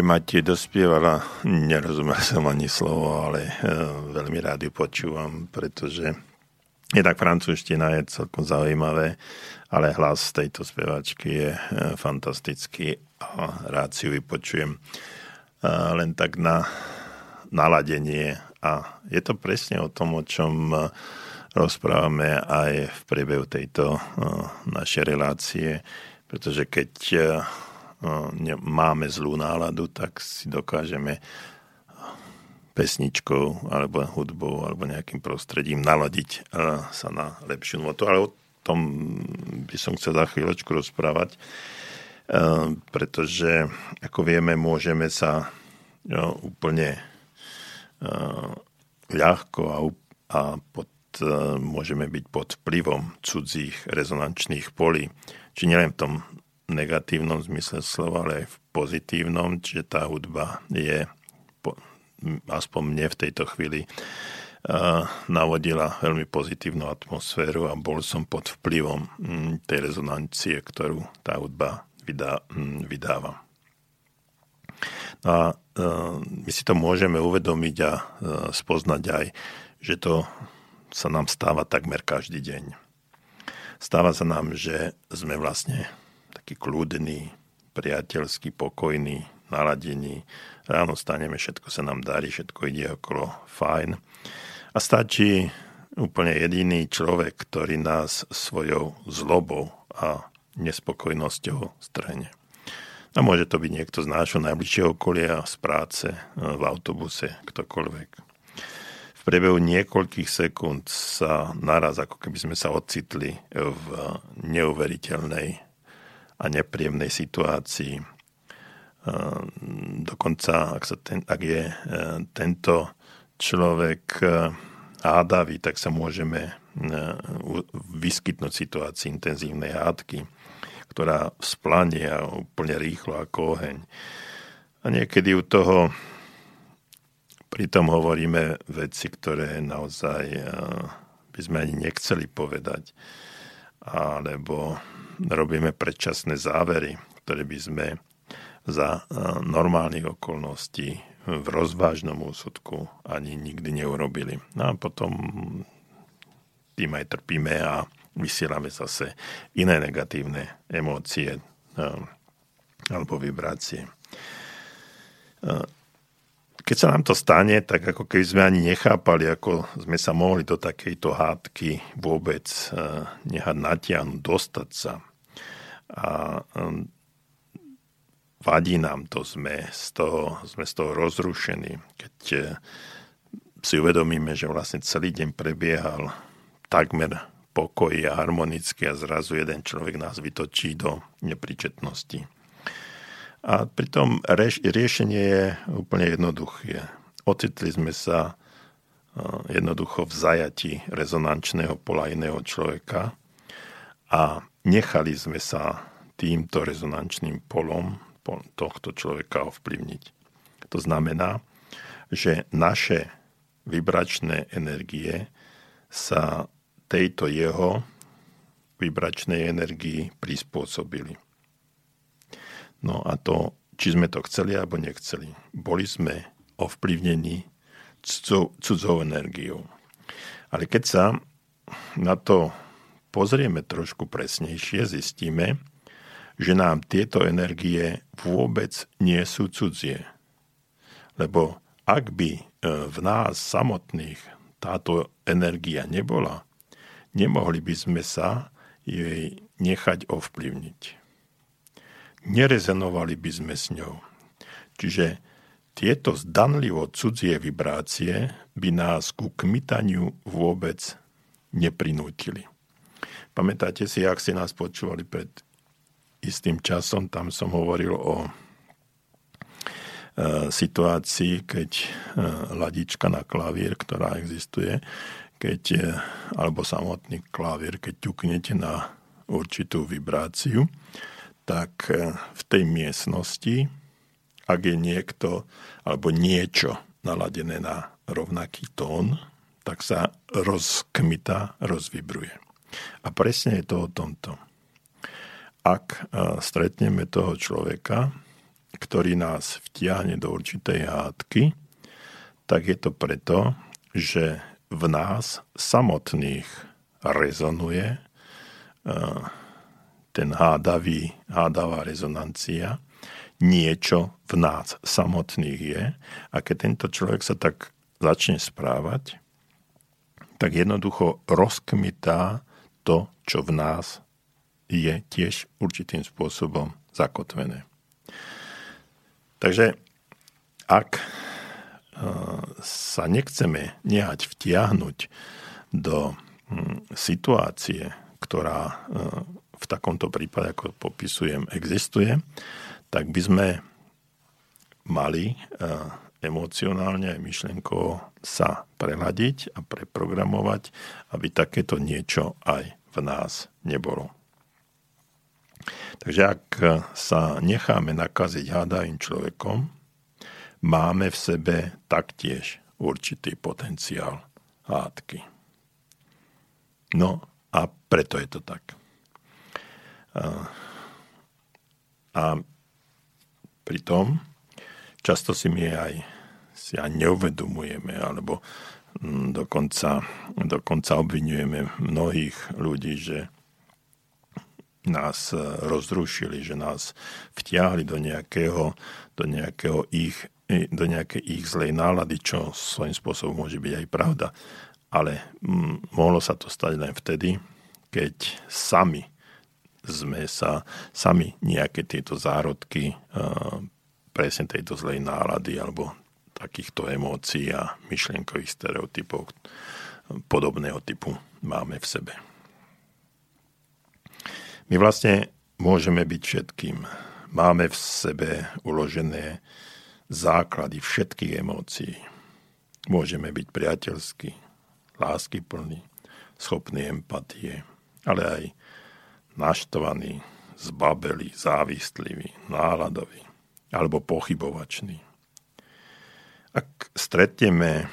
Ti dospievala, nerozumel som ani slovo, ale uh, veľmi rád ju počúvam, pretože jednak francúzština je celkom zaujímavé, ale hlas tejto spevačky je uh, fantastický a rád si ju vypočujem uh, len tak na naladenie. A je to presne o tom, o čom rozprávame aj v priebehu tejto našej relácie, pretože keď máme zlú náladu, tak si dokážeme pesničkou alebo hudbou alebo nejakým prostredím naladiť sa na lepšiu notu. Ale o tom by som chcel za chvíľočku rozprávať, pretože ako vieme, môžeme sa úplne ľahko a, a pod, môžeme byť pod vplyvom cudzích rezonančných polí. Či nielen v tom negatívnom zmysle slova, ale aj v pozitívnom, čiže tá hudba je aspoň mne v tejto chvíli navodila veľmi pozitívnu atmosféru a bol som pod vplyvom mm, tej rezonancie, ktorú tá hudba vydá, mm, vydáva. A my si to môžeme uvedomiť a spoznať aj, že to sa nám stáva takmer každý deň. Stáva sa nám, že sme vlastne taký kľudný, priateľský, pokojný, naladený. Ráno staneme, všetko sa nám darí, všetko ide okolo fajn. A stačí úplne jediný človek, ktorý nás svojou zlobou a nespokojnosťou strhne. A môže to byť niekto z nášho najbližšieho okolia, z práce, v autobuse, ktokoľvek. V priebehu niekoľkých sekúnd sa naraz, ako keby sme sa ocitli v neuveriteľnej a nepríjemnej situácii. Dokonca, ak, sa ten, ak je e, tento človek e, hádavý, tak sa môžeme vyskytnúť situácii intenzívnej hádky, ktorá vzplanie úplne rýchlo ako oheň. A niekedy u toho pritom hovoríme veci, ktoré naozaj by sme ani nechceli povedať. Alebo robíme predčasné závery, ktoré by sme za e, normálnych okolností v rozvážnom úsudku ani nikdy neurobili. No a potom tým aj trpíme a vysielame zase iné negatívne emócie e, alebo vibrácie. E, keď sa nám to stane, tak ako keby sme ani nechápali, ako sme sa mohli do takejto hádky vôbec eh, nehať natiahnuť, dostať sa. A eh, vadí nám to, sme z toho, sme z toho rozrušení, keď eh, si uvedomíme, že vlastne celý deň prebiehal takmer pokoji a harmonicky a zrazu jeden človek nás vytočí do nepričetnosti. A pritom rieš, riešenie je úplne jednoduché. Ocitli sme sa jednoducho v zajati rezonančného pola iného človeka a nechali sme sa týmto rezonančným polom tohto človeka ovplyvniť. To znamená, že naše vibračné energie sa tejto jeho vibračnej energii prispôsobili. No a to, či sme to chceli alebo nechceli. Boli sme ovplyvnení cudzou, energiou. Ale keď sa na to pozrieme trošku presnejšie, zistíme, že nám tieto energie vôbec nie sú cudzie. Lebo ak by e, v nás samotných táto energia nebola, nemohli by sme sa jej nechať ovplyvniť nerezenovali by sme s ňou. Čiže tieto zdanlivo cudzie vibrácie by nás ku kmitaniu vôbec neprinútili. Pamätáte si, ak si nás počúvali pred istým časom, tam som hovoril o e, situácii, keď e, ladička na klavír, ktorá existuje, keď, e, alebo samotný klavír, keď ťuknete na určitú vibráciu, tak v tej miestnosti, ak je niekto alebo niečo naladené na rovnaký tón, tak sa rozkmita, rozvibruje. A presne je to o tomto. Ak e, stretneme toho človeka, ktorý nás vtiahne do určitej hádky, tak je to preto, že v nás samotných rezonuje e, ten hádavý, hádavá rezonancia, niečo v nás samotných je a keď tento človek sa tak začne správať, tak jednoducho rozkmitá to, čo v nás je tiež určitým spôsobom zakotvené. Takže ak e, sa nechceme nehať vtiahnuť do hm, situácie, ktorá e, v takomto prípade, ako popisujem, existuje, tak by sme mali e, emocionálne aj myšlienkovo sa preladiť a preprogramovať, aby takéto niečo aj v nás nebolo. Takže ak sa necháme nakaziť hádavým človekom, máme v sebe taktiež určitý potenciál hádky. No a preto je to tak. A pritom často si my aj, si aj neuvedomujeme, alebo mm, dokonca, dokonca obvinujeme mnohých ľudí, že nás e, rozrušili, že nás vtiahli do nejakého, do nejakého ich, do nejakej ich zlej nálady, čo svojím spôsobom môže byť aj pravda. Ale mm, mohlo sa to stať len vtedy, keď sami sme sa sami nejaké tieto zárodky presne tejto zlej nálady alebo takýchto emócií a myšlienkových stereotypov podobného typu máme v sebe. My vlastne môžeme byť všetkým. Máme v sebe uložené základy všetkých emócií. Môžeme byť priateľskí, láskyplní, schopní empatie, ale aj naštvaný, zbabelý, závistlivý, náladový alebo pochybovačný. Ak stretneme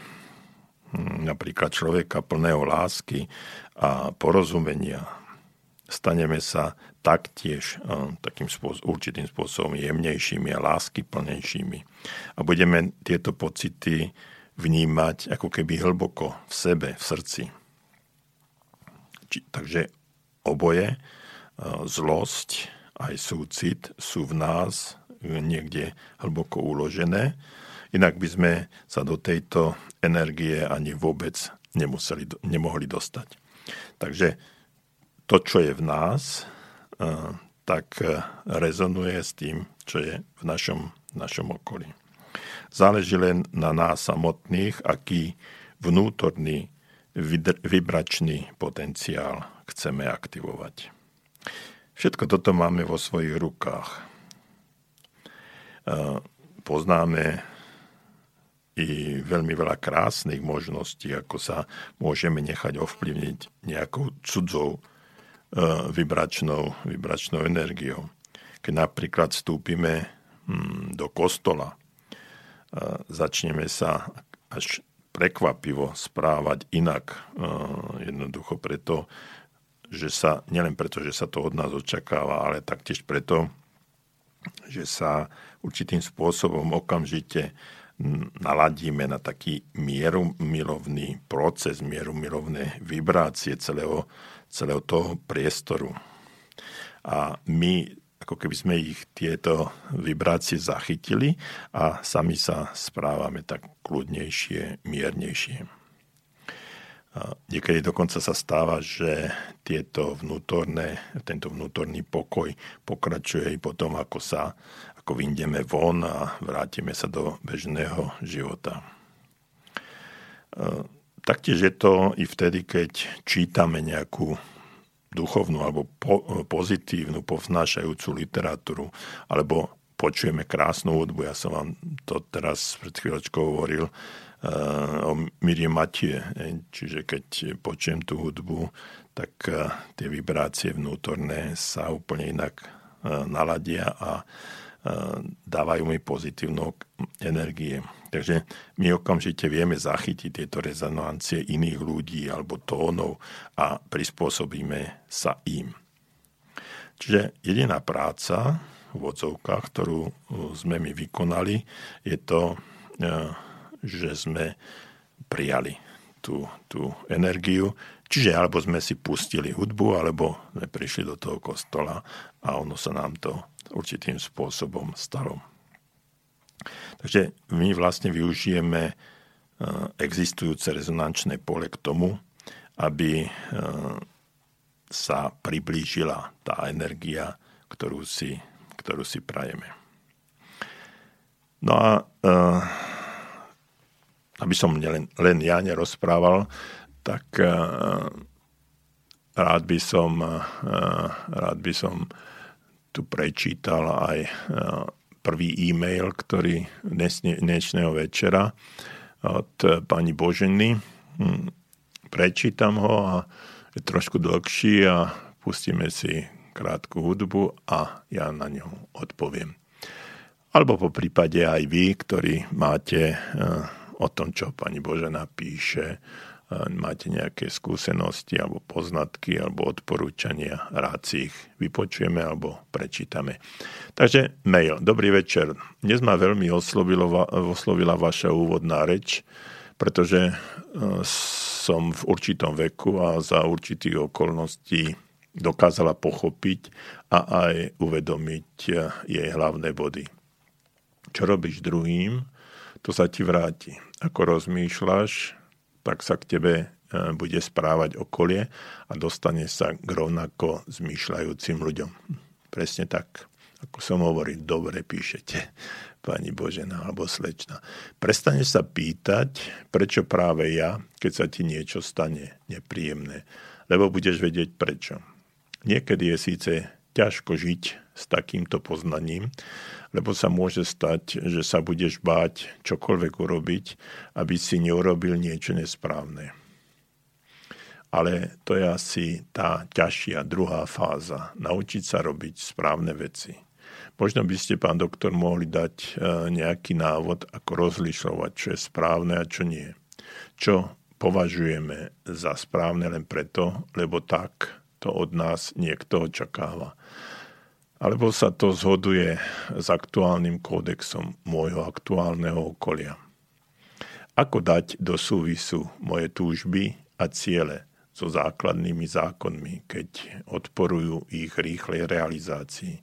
hm, napríklad človeka plného lásky a porozumenia, staneme sa taktiež hm, takým spôsob, určitým spôsobom jemnejšími a lásky plnejšími. A budeme tieto pocity vnímať ako keby hlboko v sebe, v srdci. Či, takže oboje zlosť aj súcit sú v nás niekde hlboko uložené. Inak by sme sa do tejto energie ani vôbec nemuseli, nemohli dostať. Takže to, čo je v nás, tak rezonuje s tým, čo je v našom, našom okolí. Záleží len na nás samotných, aký vnútorný vibračný potenciál chceme aktivovať. Všetko toto máme vo svojich rukách. Poznáme i veľmi veľa krásnych možností, ako sa môžeme nechať ovplyvniť nejakou cudzou vibračnou, vibračnou energiou. Keď napríklad vstúpime hm, do kostola, začneme sa až prekvapivo správať inak. Jednoducho preto, že sa, nielen preto, že sa to od nás očakáva, ale taktiež preto, že sa určitým spôsobom okamžite naladíme na taký mierumilovný proces, mierumilovné vibrácie celého, celého toho priestoru. A my ako keby sme ich tieto vibrácie zachytili a sami sa správame tak kľudnejšie, miernejšie. Niekedy dokonca sa stáva, že tieto vnútorné, tento vnútorný pokoj pokračuje i potom, ako sa ako vyjdeme von a vrátime sa do bežného života. Taktiež je to i vtedy, keď čítame nejakú duchovnú alebo po, pozitívnu, povznášajúcu literatúru, alebo počujeme krásnu hudbu. Ja som vám to teraz pred chvíľočkou hovoril, o Mirie Matie. Čiže keď počujem tú hudbu, tak e, tie vibrácie vnútorné sa úplne inak e, naladia a e, dávajú mi pozitívnu energie. Takže my okamžite vieme zachytiť tieto rezonancie iných ľudí alebo tónov a prispôsobíme sa im. Čiže jediná práca v odzovkách, ktorú sme my vykonali, je to že sme prijali tú, tú energiu. Čiže alebo sme si pustili hudbu, alebo sme prišli do toho kostola a ono sa nám to určitým spôsobom stalo. Takže my vlastne využijeme e, existujúce rezonančné pole k tomu, aby e, sa priblížila tá energia, ktorú si, ktorú si prajeme. No a uh, aby som len, len ja nerozprával, tak uh, rád by som, uh, rád by som tu prečítal aj prvý e-mail, ktorý dnešného večera od pani Boženy. Hm, prečítam ho a je trošku dlhší a pustíme si krátku hudbu a ja na ňu odpoviem. Alebo po prípade aj vy, ktorí máte o tom, čo pani Božena píše, máte nejaké skúsenosti alebo poznatky alebo odporúčania, rád si ich vypočujeme alebo prečítame. Takže mail. Dobrý večer. Dnes ma veľmi oslovila vaša úvodná reč, pretože e, som v určitom veku a za určitých okolností dokázala pochopiť a aj uvedomiť e, jej hlavné body. Čo robíš druhým, to sa ti vráti ako rozmýšľaš, tak sa k tebe e, bude správať okolie a dostane sa k rovnako zmýšľajúcim ľuďom. Presne tak, ako som hovoril, dobre píšete, pani Božena alebo slečna. Prestaneš sa pýtať, prečo práve ja, keď sa ti niečo stane nepríjemné, lebo budeš vedieť prečo. Niekedy je síce ťažko žiť s takýmto poznaním, lebo sa môže stať, že sa budeš báť čokoľvek urobiť, aby si neurobil niečo nesprávne. Ale to je asi tá ťažšia druhá fáza. Naučiť sa robiť správne veci. Možno by ste, pán doktor, mohli dať e, nejaký návod, ako rozlišovať, čo je správne a čo nie. Čo považujeme za správne len preto, lebo tak to od nás niekto očakáva alebo sa to zhoduje s aktuálnym kódexom môjho aktuálneho okolia. Ako dať do súvisu moje túžby a ciele so základnými zákonmi, keď odporujú ich rýchlej realizácii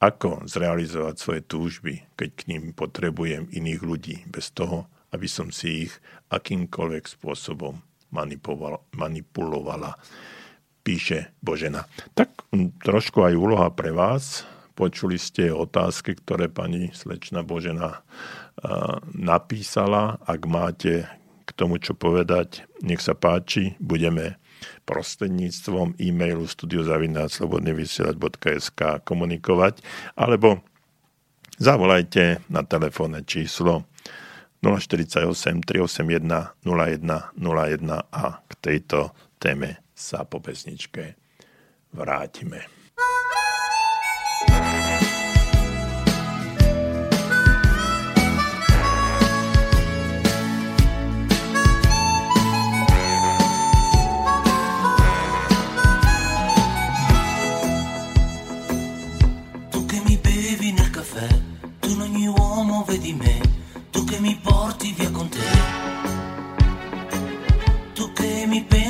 ako zrealizovať svoje túžby, keď k ním potrebujem iných ľudí, bez toho, aby som si ich akýmkoľvek spôsobom manipulovala, píše Božena. Tak trošku aj úloha pre vás. Počuli ste otázky, ktoré pani slečna Božena napísala. Ak máte k tomu, čo povedať, nech sa páči, budeme prostredníctvom e-mailu studiozavináčslobodnyvysielač.sk komunikovať, alebo zavolajte na telefónne číslo 048 381 0101 a k tejto téme sa po pesničke vrátime.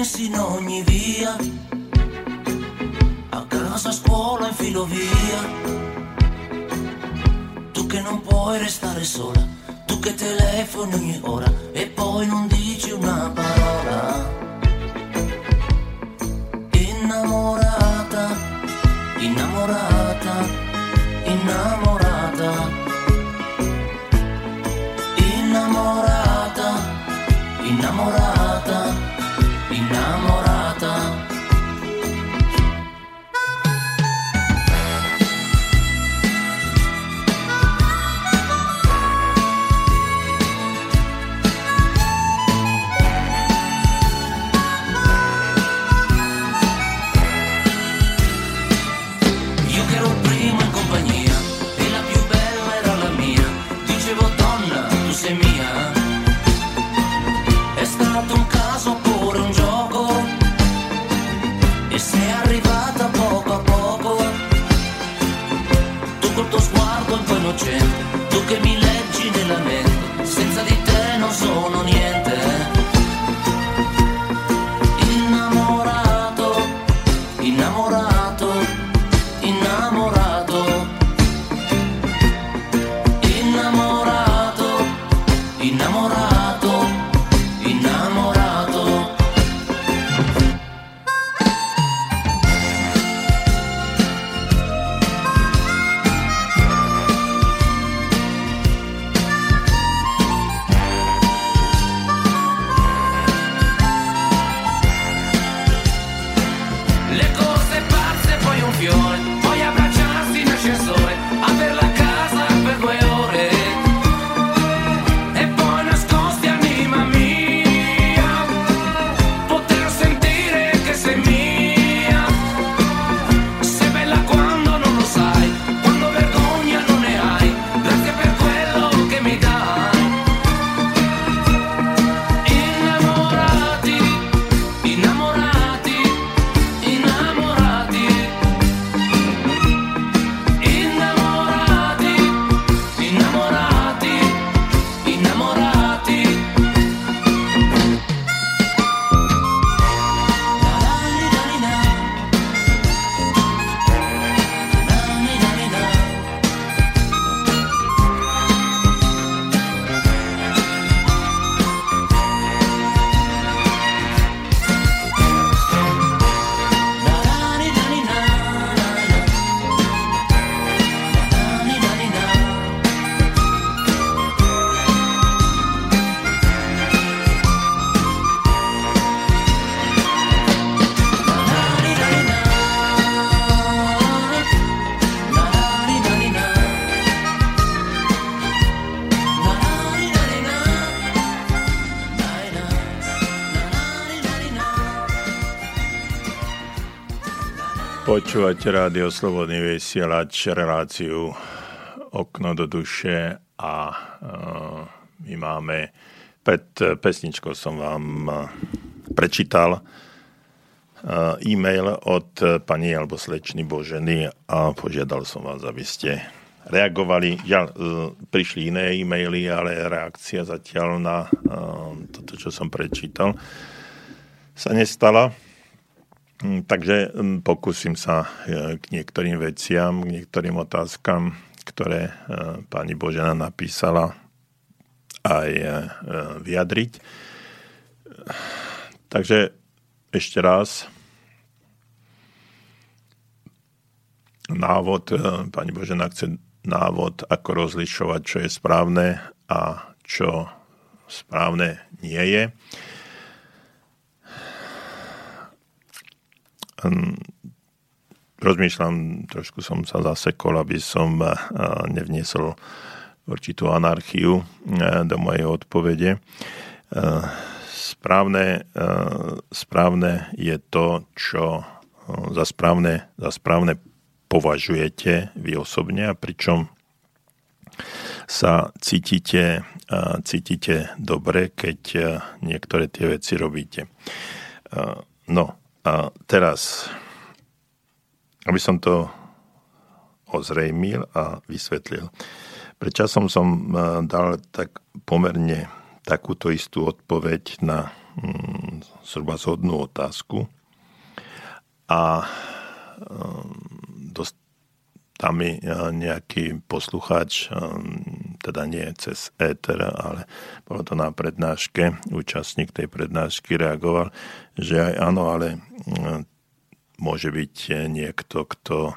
Pensi in ogni via, a casa, a scuola, in filo via. Tu che non puoi restare sola, tu che telefoni ogni ora e poi non dici una parola. Innamorata, innamorata, innamorata. Innamorata, innamorata Look at me. Let Počúvate rádio Slobodný vysielač, reláciu Okno do duše a uh, my máme, pred pesničkou som vám uh, prečítal uh, e-mail od pani alebo slečny Boženy a požiadal som vás, aby ste reagovali. Ja, uh, prišli iné e-maily, ale reakcia zatiaľ na uh, toto, čo som prečítal, sa nestala. Mm, takže mm, pokúsim sa k niektorým veciam, k niektorým otázkam, ktoré pani Božena napísala, aj vyjadriť. Takže ešte raz návod, pani Božena chce návod, ako rozlišovať, čo je správne a čo správne nie je. Rozmýšľam, trošku som sa zasekol, aby som eh, nevniesol určitú anarchiu eh, do mojej odpovede. Eh, správne, správne je to, čo za správne, za správne považujete vy osobne a pričom sa cítite, cítite dobre, keď niektoré tie veci robíte. No a teraz, aby som to ozrejmil a vysvetlil. Pred časom som dal tak pomerne takúto istú odpoveď na mm, zhruba zhodnú otázku a dost, tam mi nejaký poslucháč, teda nie cez éter, ale bolo to na prednáške, účastník tej prednášky reagoval, že aj áno, ale môže byť niekto, kto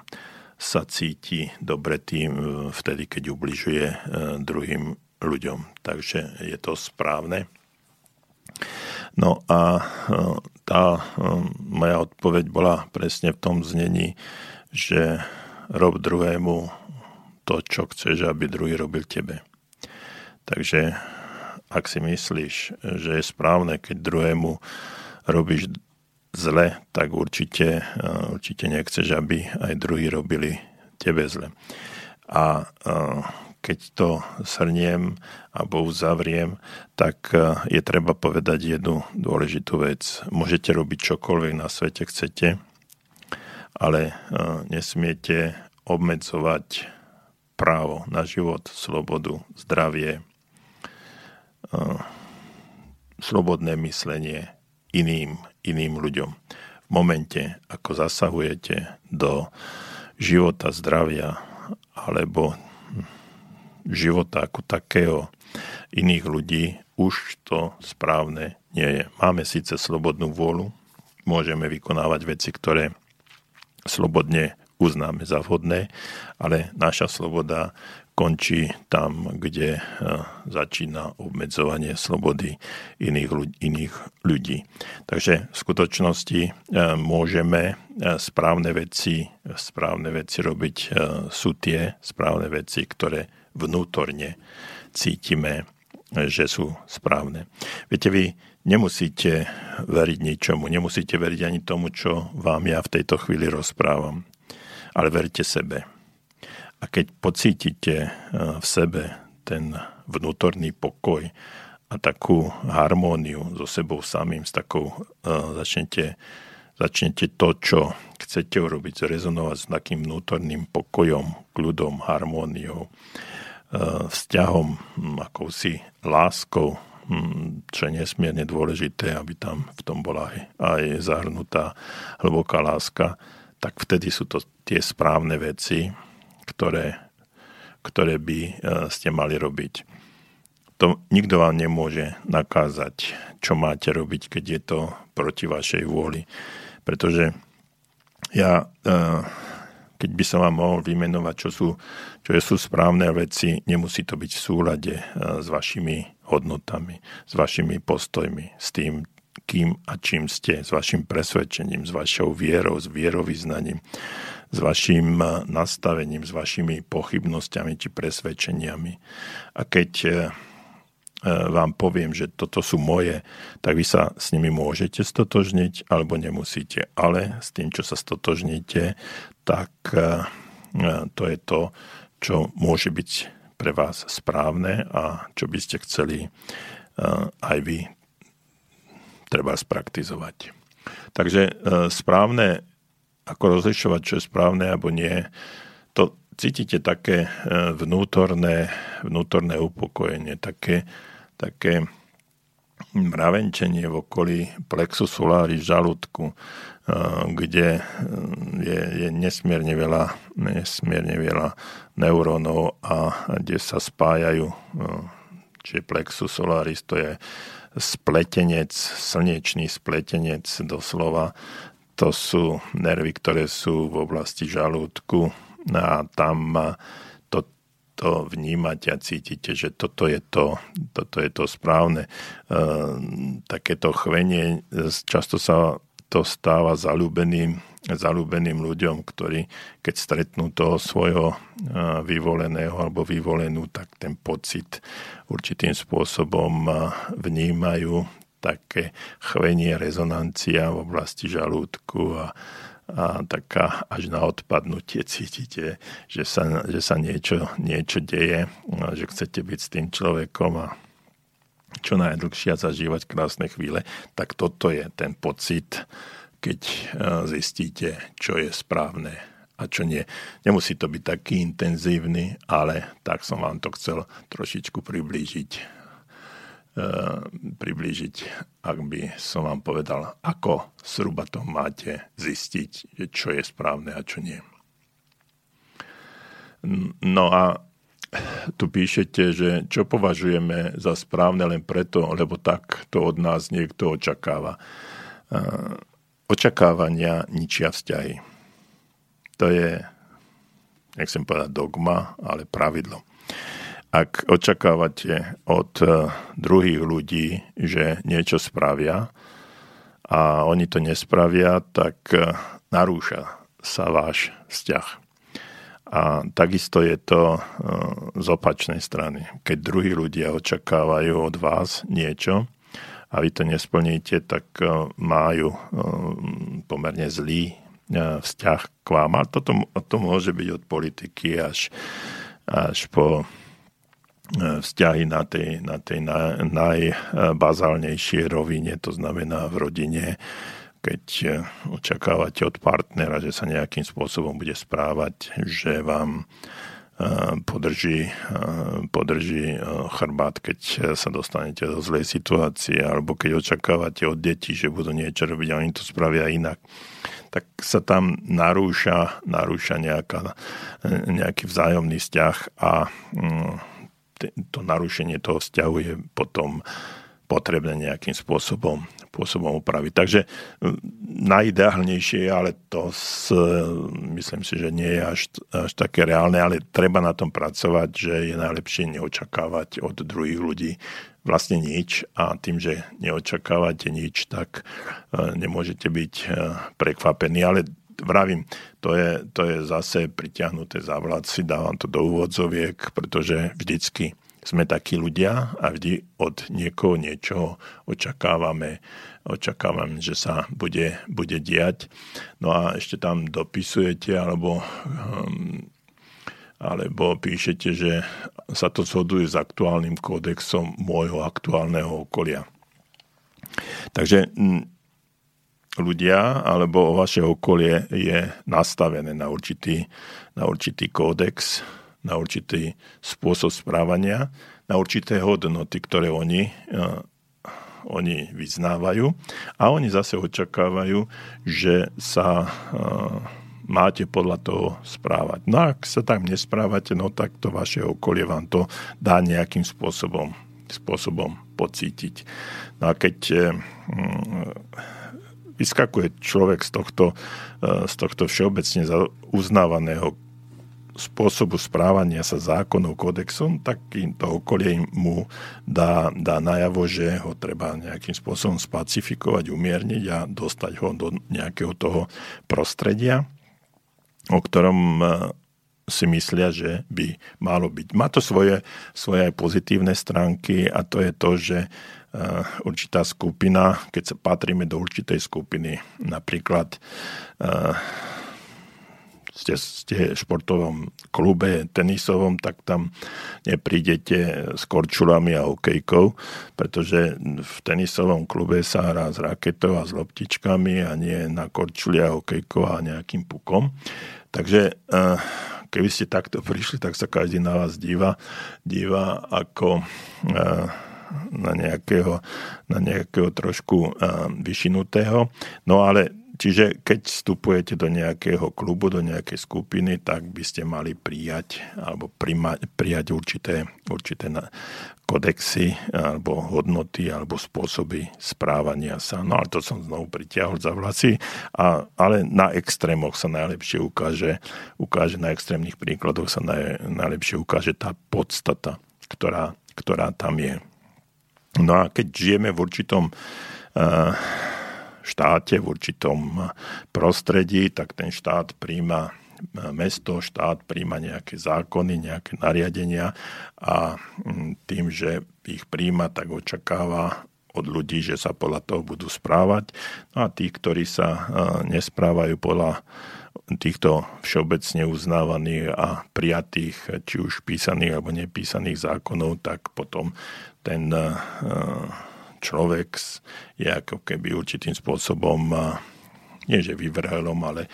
sa cíti dobre tým vtedy, keď ubližuje druhým ľuďom. Takže je to správne. No a tá moja odpoveď bola presne v tom znení, že rob druhému to, čo chceš, aby druhý robil tebe. Takže ak si myslíš, že je správne, keď druhému robíš zle, tak určite, určite nechceš, aby aj druhý robili tebe zle. A keď to srniem alebo uzavriem, tak je treba povedať jednu dôležitú vec. Môžete robiť čokoľvek na svete chcete, ale e, nesmiete obmedzovať právo na život, slobodu, zdravie, e, slobodné myslenie iným, iným ľuďom. V momente, ako zasahujete do života, zdravia alebo života ako takého iných ľudí, už to správne nie je. Máme síce slobodnú vôľu, môžeme vykonávať veci, ktoré slobodne uznáme za vhodné, ale naša sloboda končí tam, kde e, začína obmedzovanie slobody iných ľudí. Takže v skutočnosti e, môžeme e, správne veci, správne veci robiť, sú tie správne veci, ktoré vnútorne cítime, že sú správne. Viete, vy nemusíte veriť ničomu, nemusíte veriť ani tomu, čo vám ja v tejto chvíli rozprávam, ale verte sebe. A keď pocítite eh, v sebe ten vnútorný pokoj a takú harmóniu so sebou samým, s takou eh, začnete, začnete to, čo chcete urobiť, zrezonovať s takým vnútorným pokojom, kľudom, harmóniou, eh, vzťahom, hm, akousi láskou, čo je nesmierne dôležité, aby tam v tom bola aj zahrnutá hlboká láska, tak vtedy sú to tie správne veci, ktoré, ktoré by e, ste mali robiť. To nikto vám nemôže nakázať, čo máte robiť, keď je to proti vašej vôli. Pretože ja e, keď by som vám mohol vymenovať, čo sú, čo sú správne veci, nemusí to byť v súlade e, s vašimi hodnotami, s vašimi postojmi, s tým, kým a čím ste, s vašim presvedčením, s vašou vierou, s vierovýznaním, s vašim e, nastavením, s vašimi pochybnosťami či presvedčeniami. A keď e, vám poviem, že toto sú moje, tak vy sa s nimi môžete stotožniť alebo nemusíte. Ale s tým, čo sa stotožníte, tak e, to je to, čo môže byť pre vás správne a čo by ste chceli e, aj vy treba spraktizovať. Takže e, správne, ako rozlišovať, čo je správne alebo nie, to cítite také vnútorné, vnútorné upokojenie, také, také mravenčenie v okolí plexu solaris žalúdku, kde je, je nesmierne veľa, nesmierne veľa neurónov a kde sa spájajú, čiže plexus solaris to je spletenec, slnečný spletenec doslova, to sú nervy, ktoré sú v oblasti žalúdku a tam to vnímate a cítite, že toto je to, toto je to správne. E, takéto chvenie, často sa to stáva zalúbeným, zalúbeným ľuďom, ktorí keď stretnú toho svojho e, vyvoleného alebo vyvolenú, tak ten pocit určitým spôsobom e, vnímajú také chvenie, rezonancia v oblasti žalúdku a, a taká až na odpadnutie cítite, že sa, že sa niečo, niečo deje, že chcete byť s tým človekom a čo najdlhšie zažívať krásne chvíle, tak toto je ten pocit, keď e, zistíte, čo je správne a čo nie. Nemusí to byť taký intenzívny, ale tak som vám to chcel trošičku priblížiť Eh, priblížiť, ak by som vám povedal, ako zhruba to máte zistiť, čo je správne a čo nie. No a tu píšete, že čo považujeme za správne len preto, lebo tak to od nás niekto očakáva. Eh, očakávania ničia vzťahy. To je, nechcem povedať dogma, ale pravidlo ak očakávate od eh, druhých ľudí, že niečo spravia a oni to nespravia, tak eh, narúša sa váš vzťah. A takisto je to eh, z opačnej strany. Keď druhí ľudia očakávajú od vás niečo a vy to nesplníte, tak majú pomerne zlý vzťah k vám. A toto, to môže byť od politiky až, až po vzťahy na tej, na tej najbazálnejšej rovine, to znamená v rodine, keď e, očakávate od partnera, že sa nejakým spôsobom bude správať, že vám e, podrží, e, podrží chrbát, keď sa dostanete do zlej situácie, alebo keď očakávate od detí, že budú niečo robiť a oni to spravia inak, tak sa tam narúša, narúša nejaká, nejaký vzájomný vzťah a mm, to narušenie toho vzťahu je potom potrebné nejakým spôsobom, spôsobom upraviť. Takže najideálnejšie, ale to s, myslím si, že nie je až, až také reálne, ale treba na tom pracovať, že je najlepšie neočakávať od druhých ľudí vlastne nič a tým, že neočakávate nič, tak e, nemôžete byť e, prekvapení. Ale vravím, to je, to je zase pritiahnuté za vlád, si dávam to do úvodzoviek, pretože vždycky sme takí ľudia a vždy od niekoho niečo očakávame, očakávame, že sa bude, bude diať. No a ešte tam dopisujete alebo, um, alebo píšete, že sa to zhoduje s aktuálnym kódexom môjho aktuálneho okolia. Takže ľudia alebo vaše okolie je nastavené na určitý, na určitý kódex, na určitý spôsob správania, na určité hodnoty, ktoré oni, uh, oni vyznávajú a oni zase očakávajú, že sa uh, máte podľa toho správať. No ak sa tak nesprávate, no tak to vaše okolie vám to dá nejakým spôsobom, spôsobom pocítiť. No a keď uh, vyskakuje človek z tohto, e, z tohto všeobecne uznávaného spôsobu správania sa zákonov kódexom, tak to okolie mu dá, dá najavo, že ho treba nejakým spôsobom spacifikovať, umierniť a dostať ho do nejakého toho prostredia, o ktorom e, si myslia, že by malo byť. Má to svoje, svoje aj pozitívne stránky a to je to, že Eh, určitá skupina, keď sa patríme do určitej skupiny, napríklad uh, ste, ste v športovom klube tenisovom, tak tam neprídete s korčulami a hokejkou, pretože v tenisovom klube sa hrá s raketou a s loptičkami a nie na korčuli a hokejkou a nejakým pukom. Takže uh, keby ste takto prišli, tak sa každý na vás díva, díva ako uh, na nejakého, na nejakého trošku vyšinutého. No ale Čiže keď vstupujete do nejakého klubu, do nejakej skupiny, tak by ste mali prijať alebo prima, prijať určité, určité kodexy alebo hodnoty alebo spôsoby správania sa. No ale to som znovu pritiahol za vlasy. A, ale na extrémoch sa najlepšie ukáže, ukáže na extrémnych príkladoch sa naj, najlepšie ukáže tá podstata, ktorá, ktorá tam je. No a keď žijeme v určitom uh, štáte, v určitom prostredí, tak ten štát príjma mesto, štát príjma nejaké zákony, nejaké nariadenia a mm, tým, že ich príjma, tak očakáva od ľudí, že sa podľa toho budú správať. No a tí, ktorí sa nesprávajú podľa týchto všeobecne uznávaných a prijatých, či už písaných alebo nepísaných zákonov, tak potom ten človek je ako keby určitým spôsobom, nie že vyvrhelom, ale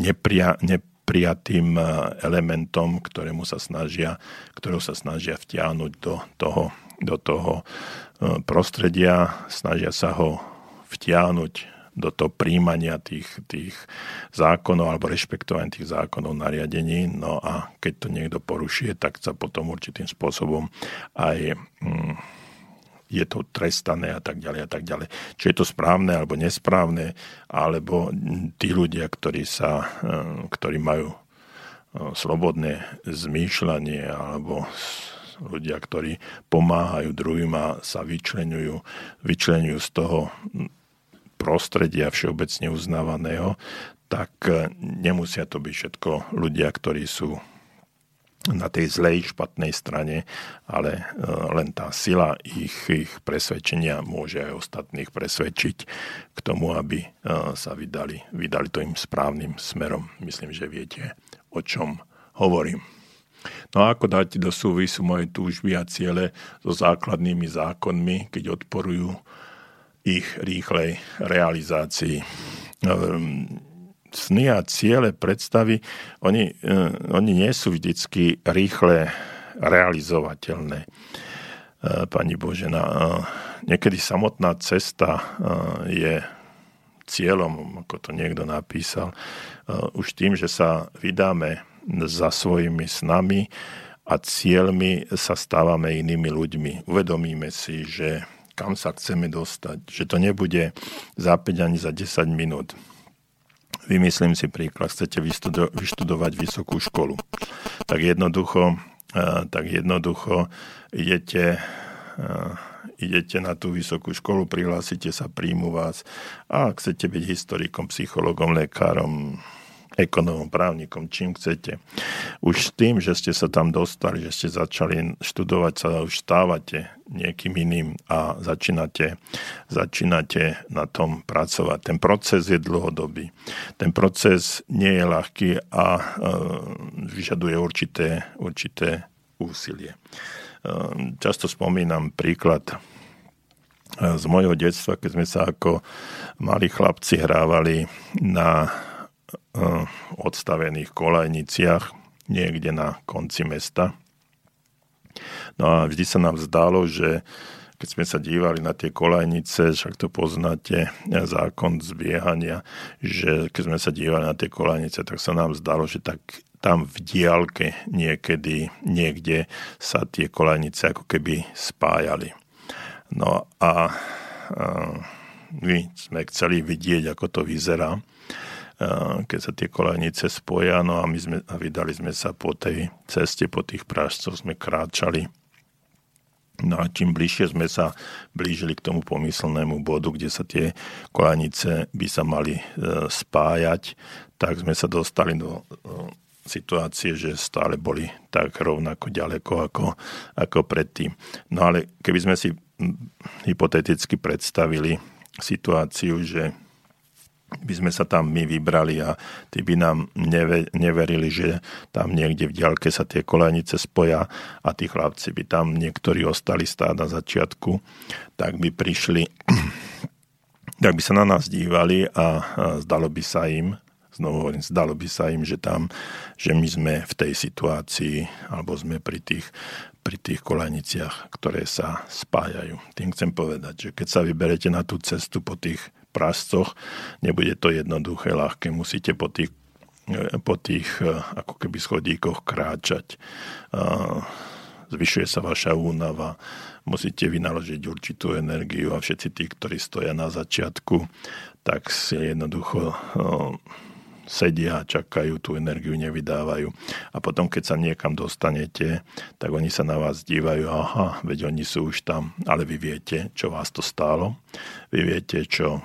nepria, neprijatým elementom, ktorému sa snažia, ktorého sa snažia vtiahnuť do toho, do toho prostredia, snažia sa ho vtiahnuť do toho príjmania tých, tých zákonov alebo rešpektovania tých zákonov nariadení. No a keď to niekto porušuje, tak sa potom určitým spôsobom aj mm, je to trestané a tak ďalej a tak ďalej. Či je to správne alebo nesprávne, alebo tí ľudia, ktorí, sa, eh, ktorí majú eh, slobodné zmýšľanie alebo ľudia, ktorí pomáhajú druhým a sa vyčlenujú, vyčlenujú z toho prostredia všeobecne uznávaného, tak eh, nemusia to byť všetko ľudia, ktorí sú na tej zlej, špatnej strane, ale e, len tá sila ich, ich presvedčenia môže aj ostatných presvedčiť k tomu, aby e, sa vydali, vydali to im správnym smerom. Myslím, že viete, o čom hovorím. No a ako dať do súvisu moje túžby a ciele so základnými zákonmi, keď odporujú ich rýchlej realizácii? Ehm, sny a ciele, predstavy, oni, e, oni nie sú vždycky rýchle realizovateľné. E, pani Božena, e, niekedy samotná cesta je cieľom, ako to niekto napísal, už tým, že sa vydáme za svojimi snami a cieľmi sa stávame inými ľuďmi. Uvedomíme si, že kam sa chceme dostať, že to nebude za 5 ani za 10 minút, Vymyslím si príklad, chcete vyštudovať vysokú školu. Tak jednoducho, tak jednoducho idete, idete na tú vysokú školu, prihlásite sa, príjmu vás a chcete byť historikom, psychologom, lekárom, ekonomom, právnikom, čím chcete. Už tým, že ste sa tam dostali, že ste začali študovať, sa už stávate niekým iným a začínate, začínate na tom pracovať. Ten proces je dlhodobý. Ten proces nie je ľahký a e, vyžaduje určité, určité úsilie. E, často spomínam príklad e, z mojho detstva, keď sme sa ako malí chlapci hrávali na odstavených kolajniciach niekde na konci mesta. No a vždy sa nám zdalo, že keď sme sa dívali na tie kolajnice, však to poznáte, zákon zbiehania, že keď sme sa dívali na tie kolajnice, tak sa nám zdalo, že tak tam v diálke niekedy, niekde sa tie kolajnice ako keby spájali. No a, a my sme chceli vidieť, ako to vyzerá keď sa tie kolajnice spoja, no a my sme a vydali sme sa po tej ceste, po tých prážcoch sme kráčali. No a čím bližšie sme sa blížili k tomu pomyslnému bodu, kde sa tie kolajnice by sa mali e, spájať, tak sme sa dostali do e, situácie, že stále boli tak rovnako ďaleko ako, ako predtým. No ale keby sme si hypoteticky predstavili situáciu, že by sme sa tam my vybrali a tí by nám neverili, že tam niekde v diaľke sa tie kolenice spoja a tí chlapci by tam niektorí ostali stáť na začiatku, tak by prišli, tak by sa na nás dívali a zdalo by sa im, znovu hovorím, zdalo by sa im, že tam, že my sme v tej situácii, alebo sme pri tých pri tých kolajniciach, ktoré sa spájajú. Tým chcem povedať, že keď sa vyberete na tú cestu po tých prascoch, nebude to jednoduché, ľahké, musíte po tých, po tých ako keby schodíkoch kráčať. Zvyšuje sa vaša únava, musíte vynaložiť určitú energiu a všetci tí, ktorí stoja na začiatku, tak si jednoducho sedia čakajú, tú energiu nevydávajú. A potom, keď sa niekam dostanete, tak oni sa na vás dívajú, aha, veď oni sú už tam, ale vy viete, čo vás to stálo. Vy viete, čo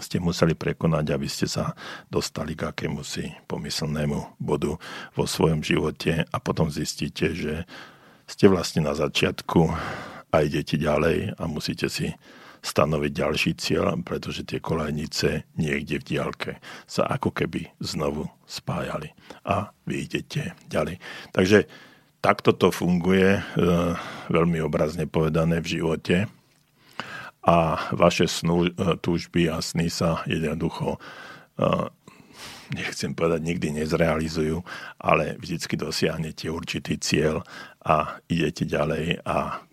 ste museli prekonať, aby ste sa dostali k akému si pomyslnému bodu vo svojom živote a potom zistíte, že ste vlastne na začiatku a idete ďalej a musíte si stanoviť ďalší cieľ, pretože tie kolajnice niekde v diálke sa ako keby znovu spájali a vy idete ďalej. Takže takto to funguje, e, veľmi obrazne povedané v živote a vaše snu, e, túžby a sny sa jednoducho e, nechcem povedať, nikdy nezrealizujú, ale vždycky dosiahnete určitý cieľ a idete ďalej a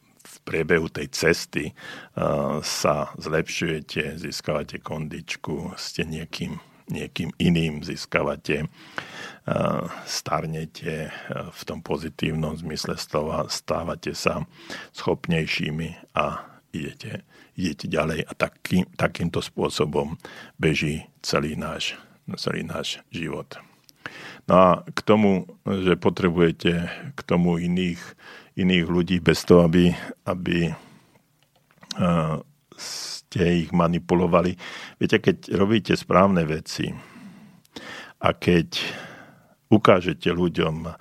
priebehu tej cesty uh, sa zlepšujete, získavate kondičku, ste niekým, niekým iným, získavate, starnete v tom pozitívnom zmysle slova, stávate sa schopnejšími a idete, idete ďalej a taký, takýmto spôsobom beží celý náš, celý náš život. No a k tomu, že potrebujete k tomu iných, iných ľudí bez toho, aby, aby ste ich manipulovali. Viete, keď robíte správne veci a keď ukážete ľuďom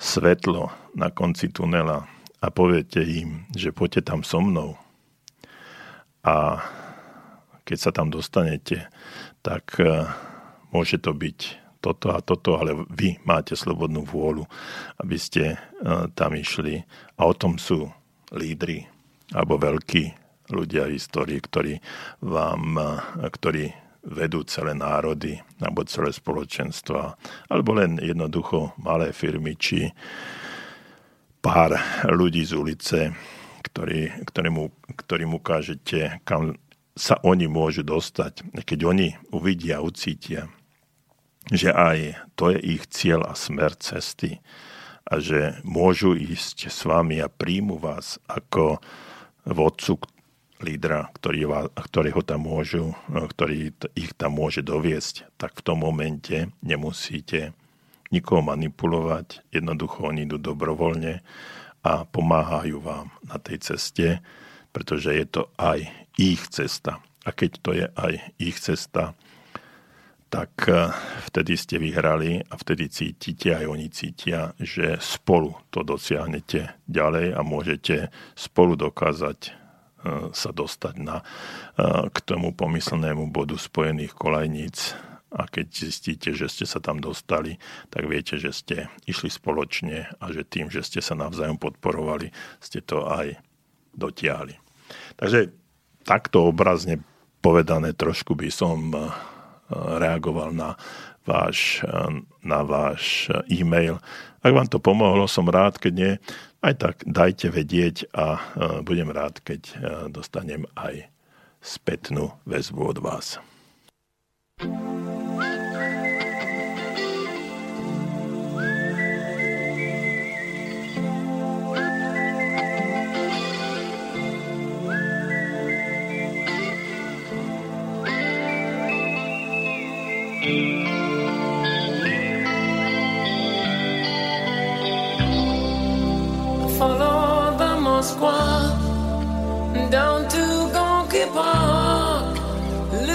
svetlo na konci tunela a poviete im, že poďte tam so mnou a keď sa tam dostanete, tak môže to byť toto a toto, ale vy máte slobodnú vôľu, aby ste e, tam išli. A o tom sú lídry alebo veľkí ľudia v histórii, ktorí vám, e, ktorí vedú celé národy alebo celé spoločenstva, alebo len jednoducho malé firmy či pár ľudí z ulice, ktorý, ktorým, ktorým ukážete, kam sa oni môžu dostať. Keď oni uvidia, ucítia, že aj to je ich cieľ a smer cesty a že môžu ísť s vami a príjmu vás ako vodcu lídra, ktorý vás, ktorého tam môžu, ktorý ich tam môže doviesť, tak v tom momente nemusíte nikoho manipulovať, jednoducho oni idú dobrovoľne a pomáhajú vám na tej ceste, pretože je to aj ich cesta. A keď to je aj ich cesta, tak eh, vtedy ste vyhrali a vtedy cítite, aj oni cítia, že spolu to dosiahnete ďalej a môžete spolu dokázať eh, sa dostať na, eh, k tomu pomyslnému bodu spojených kolajníc a keď zistíte, že ste sa tam dostali, tak viete, že ste išli spoločne a že tým, že ste sa navzájom podporovali, ste to aj dotiahli. Takže takto obrazne povedané trošku by som reagoval na váš, na váš e-mail. Ak vám to pomohlo, som rád, keď nie, aj tak dajte vedieť a budem rád, keď dostanem aj spätnú väzbu od vás. Thank you down to Gonky Park,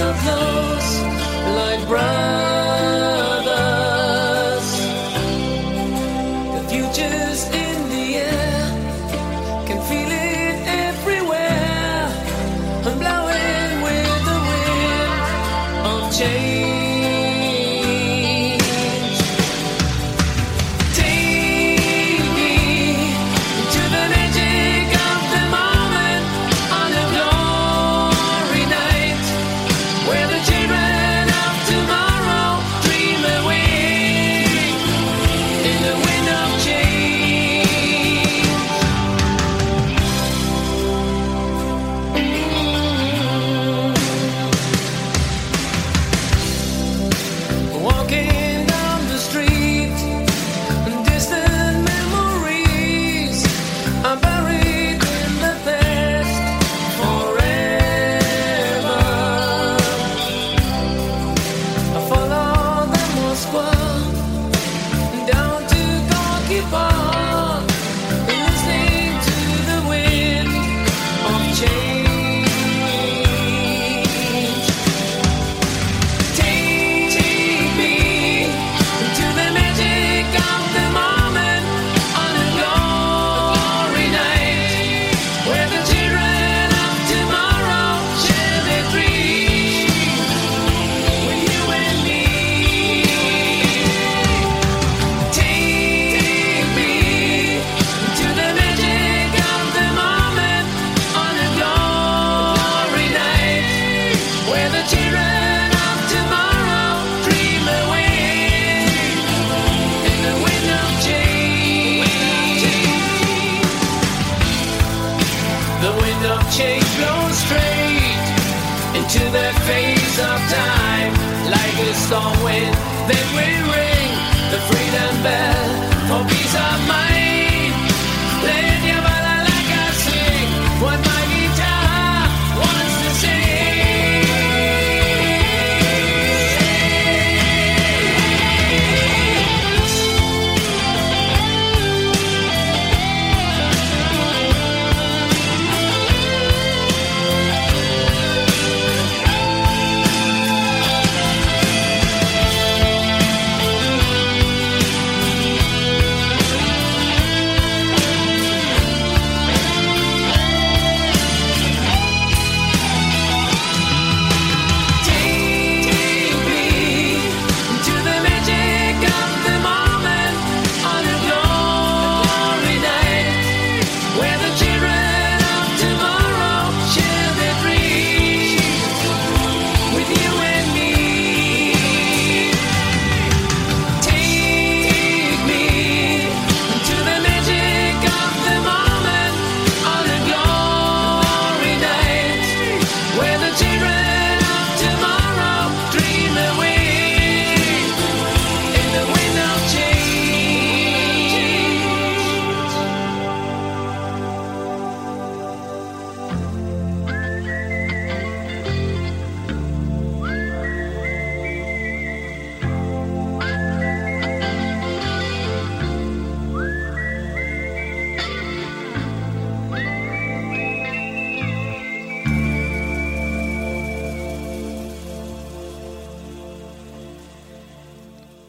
of those like brown.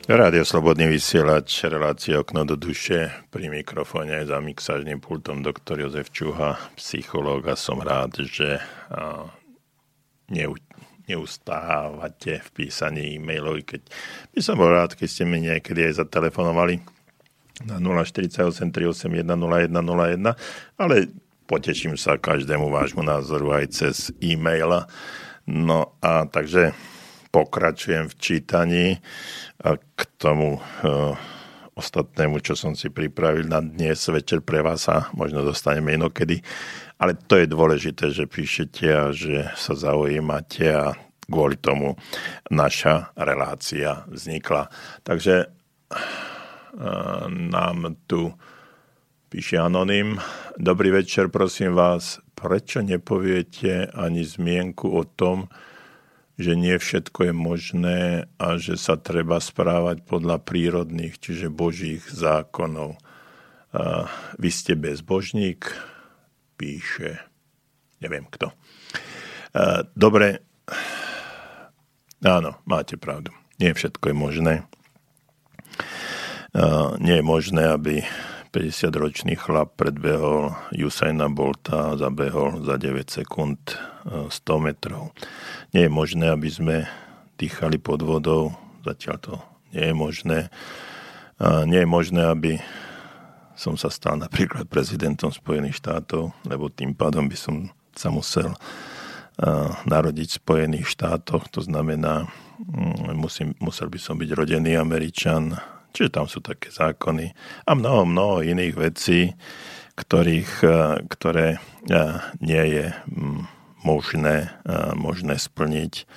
Rádio Slobodný vysielač, relácie okno do duše, pri mikrofóne aj za mixážnym pultom doktor Jozef Čuha, psychológ a som rád, že neustávate v písaní e-mailov, keď by som bol rád, keď ste mi niekedy aj zatelefonovali na 048 381 ale poteším sa každému vášmu názoru aj cez e-maila. No a takže pokračujem v čítaní k tomu e, ostatnému, čo som si pripravil na dnes večer pre vás a možno dostaneme inokedy. Ale to je dôležité, že píšete a že sa zaujímate a kvôli tomu naša relácia vznikla. Takže e, nám tu píše Anonym. Dobrý večer, prosím vás. Prečo nepoviete ani zmienku o tom, že nie všetko je možné a že sa treba správať podľa prírodných, čiže božích zákonov. A vy ste bezbožník, píše neviem kto. A, dobre, áno, máte pravdu. Nie všetko je možné. A, nie je možné, aby 50-ročný chlap predbehol Usaina Bolta a zabehol za 9 sekúnd 100 metrov. Nie je možné, aby sme dýchali pod vodou, zatiaľ to nie je možné. Nie je možné, aby som sa stal napríklad prezidentom Spojených štátov, lebo tým pádom by som sa musel narodiť v Spojených štátoch, to znamená, mm, musím, musel by som byť rodený Američan, čiže tam sú také zákony a mnoho, mnoho iných vecí, ktorých, ktoré nie je mm, možné, možné splniť.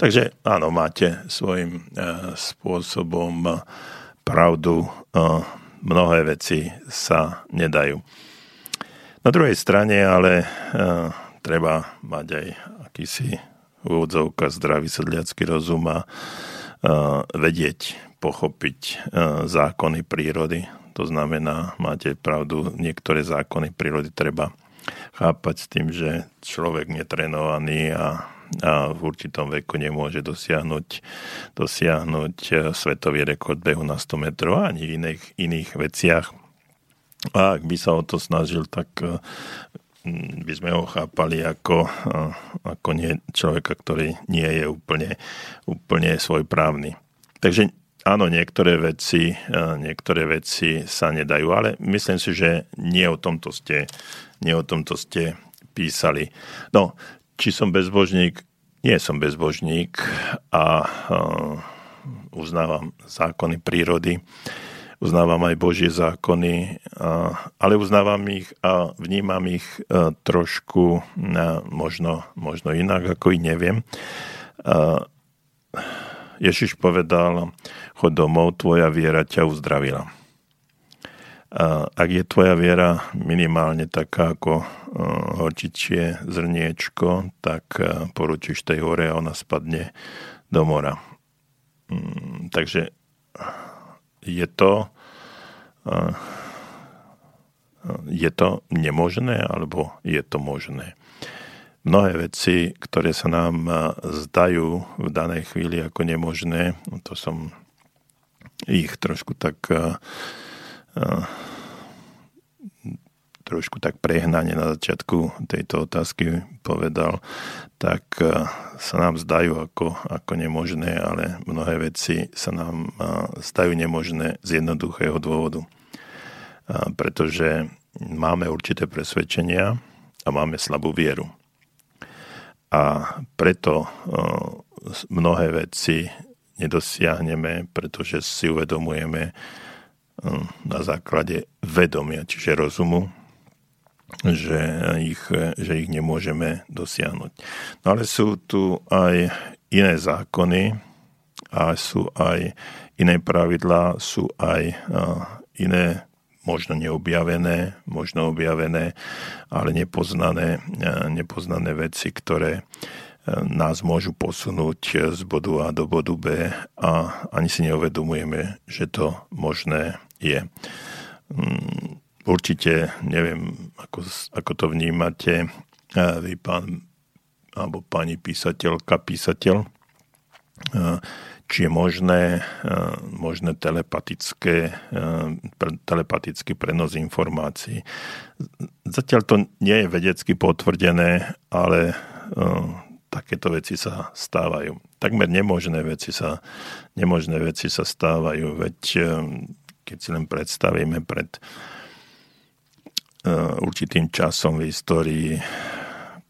Takže áno, máte svojím spôsobom pravdu, mnohé veci sa nedajú. Na druhej strane ale treba mať aj akýsi úvodzovka zdravý sedliacký rozum a vedieť, pochopiť zákony prírody. To znamená, máte pravdu, niektoré zákony prírody treba chápať s tým, že človek netrenovaný a, a v určitom veku nemôže dosiahnuť, dosiahnuť e, svetový rekord behu na 100 metrov ani v iných, iných veciach. A ak by sa o to snažil, tak e, by sme ho chápali ako, e, ako nie, človeka, ktorý nie je úplne, úplne svojprávny. Takže áno, niektoré veci, niektoré veci sa nedajú, ale myslím si, že nie o tomto ste nie o tomto ste písali. No, či som bezbožník? Nie som bezbožník a uh, uznávam zákony prírody, uznávam aj Božie zákony, uh, ale uznávam ich a vnímam ich uh, trošku možno, možno inak, ako i neviem. Ježiš povedal, chod domov, tvoja viera ťa uzdravila. Ak je tvoja viera minimálne taká ako horčičie zrniečko, tak poručíš tej hore a ona spadne do mora. Mm, takže je to je to nemožné alebo je to možné. Mnohé veci, ktoré sa nám zdajú v danej chvíli ako nemožné, to som ich trošku tak trošku tak prehnane na začiatku tejto otázky povedal, tak sa nám zdajú ako, ako nemožné, ale mnohé veci sa nám zdajú nemožné z jednoduchého dôvodu. Pretože máme určité presvedčenia a máme slabú vieru. A preto mnohé veci nedosiahneme, pretože si uvedomujeme, na základe vedomia, čiže rozumu, že ich, že ich nemôžeme dosiahnuť. No ale sú tu aj iné zákony a sú aj iné pravidlá, sú aj iné možno neobjavené, možno objavené, ale nepoznané, nepoznané veci, ktoré nás môžu posunúť z bodu A do bodu B a ani si neuvedomujeme, že to možné je. Mm, určite neviem, ako, ako to vnímate vy, pán alebo pani písateľka, písateľ, či je možné, možné telepatické, telepatický prenos informácií. Zatiaľ to nie je vedecky potvrdené, ale takéto veci sa stávajú. Takmer nemožné veci sa, nemožné veci sa stávajú, veď keď si len predstavíme pred uh, určitým časom v histórii,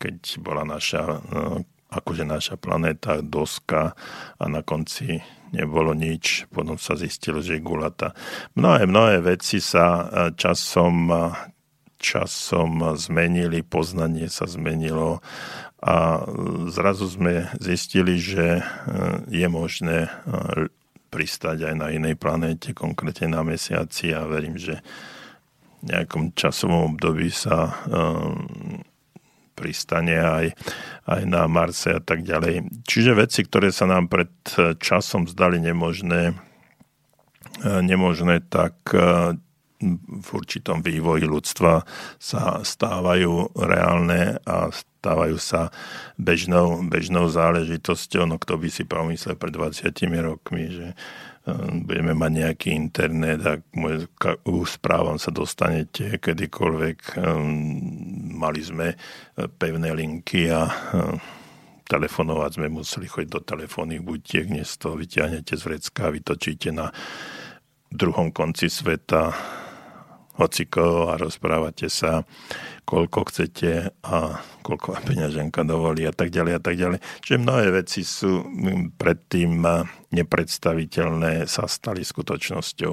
keď bola naša, uh, akože naša planéta doska a na konci nebolo nič, potom sa zistilo, že je gulata. Mnohé, mnohé veci sa uh, časom, časom zmenili, poznanie sa zmenilo a zrazu sme zistili, že je možné pristať aj na inej planéte, konkrétne na mesiaci a verím, že v nejakom časovom období sa um, pristane aj, aj na Marse a tak ďalej. Čiže veci, ktoré sa nám pred časom zdali nemožné, uh, nemožné tak uh, v určitom vývoji ľudstva sa stávajú reálne a stávajú sa bežnou, bežnou záležitosťou. No kto by si pomyslel pred 20 rokmi, že e, budeme mať nejaký internet a k správam sa dostanete kedykoľvek. E, mali sme pevné linky a telefonovať sme museli chodiť do telefónnych butiek, dnes to vyťahnete z vrecka, vytočíte na druhom konci sveta hociko a rozprávate sa, koľko chcete a koľko peňaženka dovolí a tak ďalej a tak ďalej. Čiže mnohé veci sú predtým nepredstaviteľné, sa stali skutočnosťou.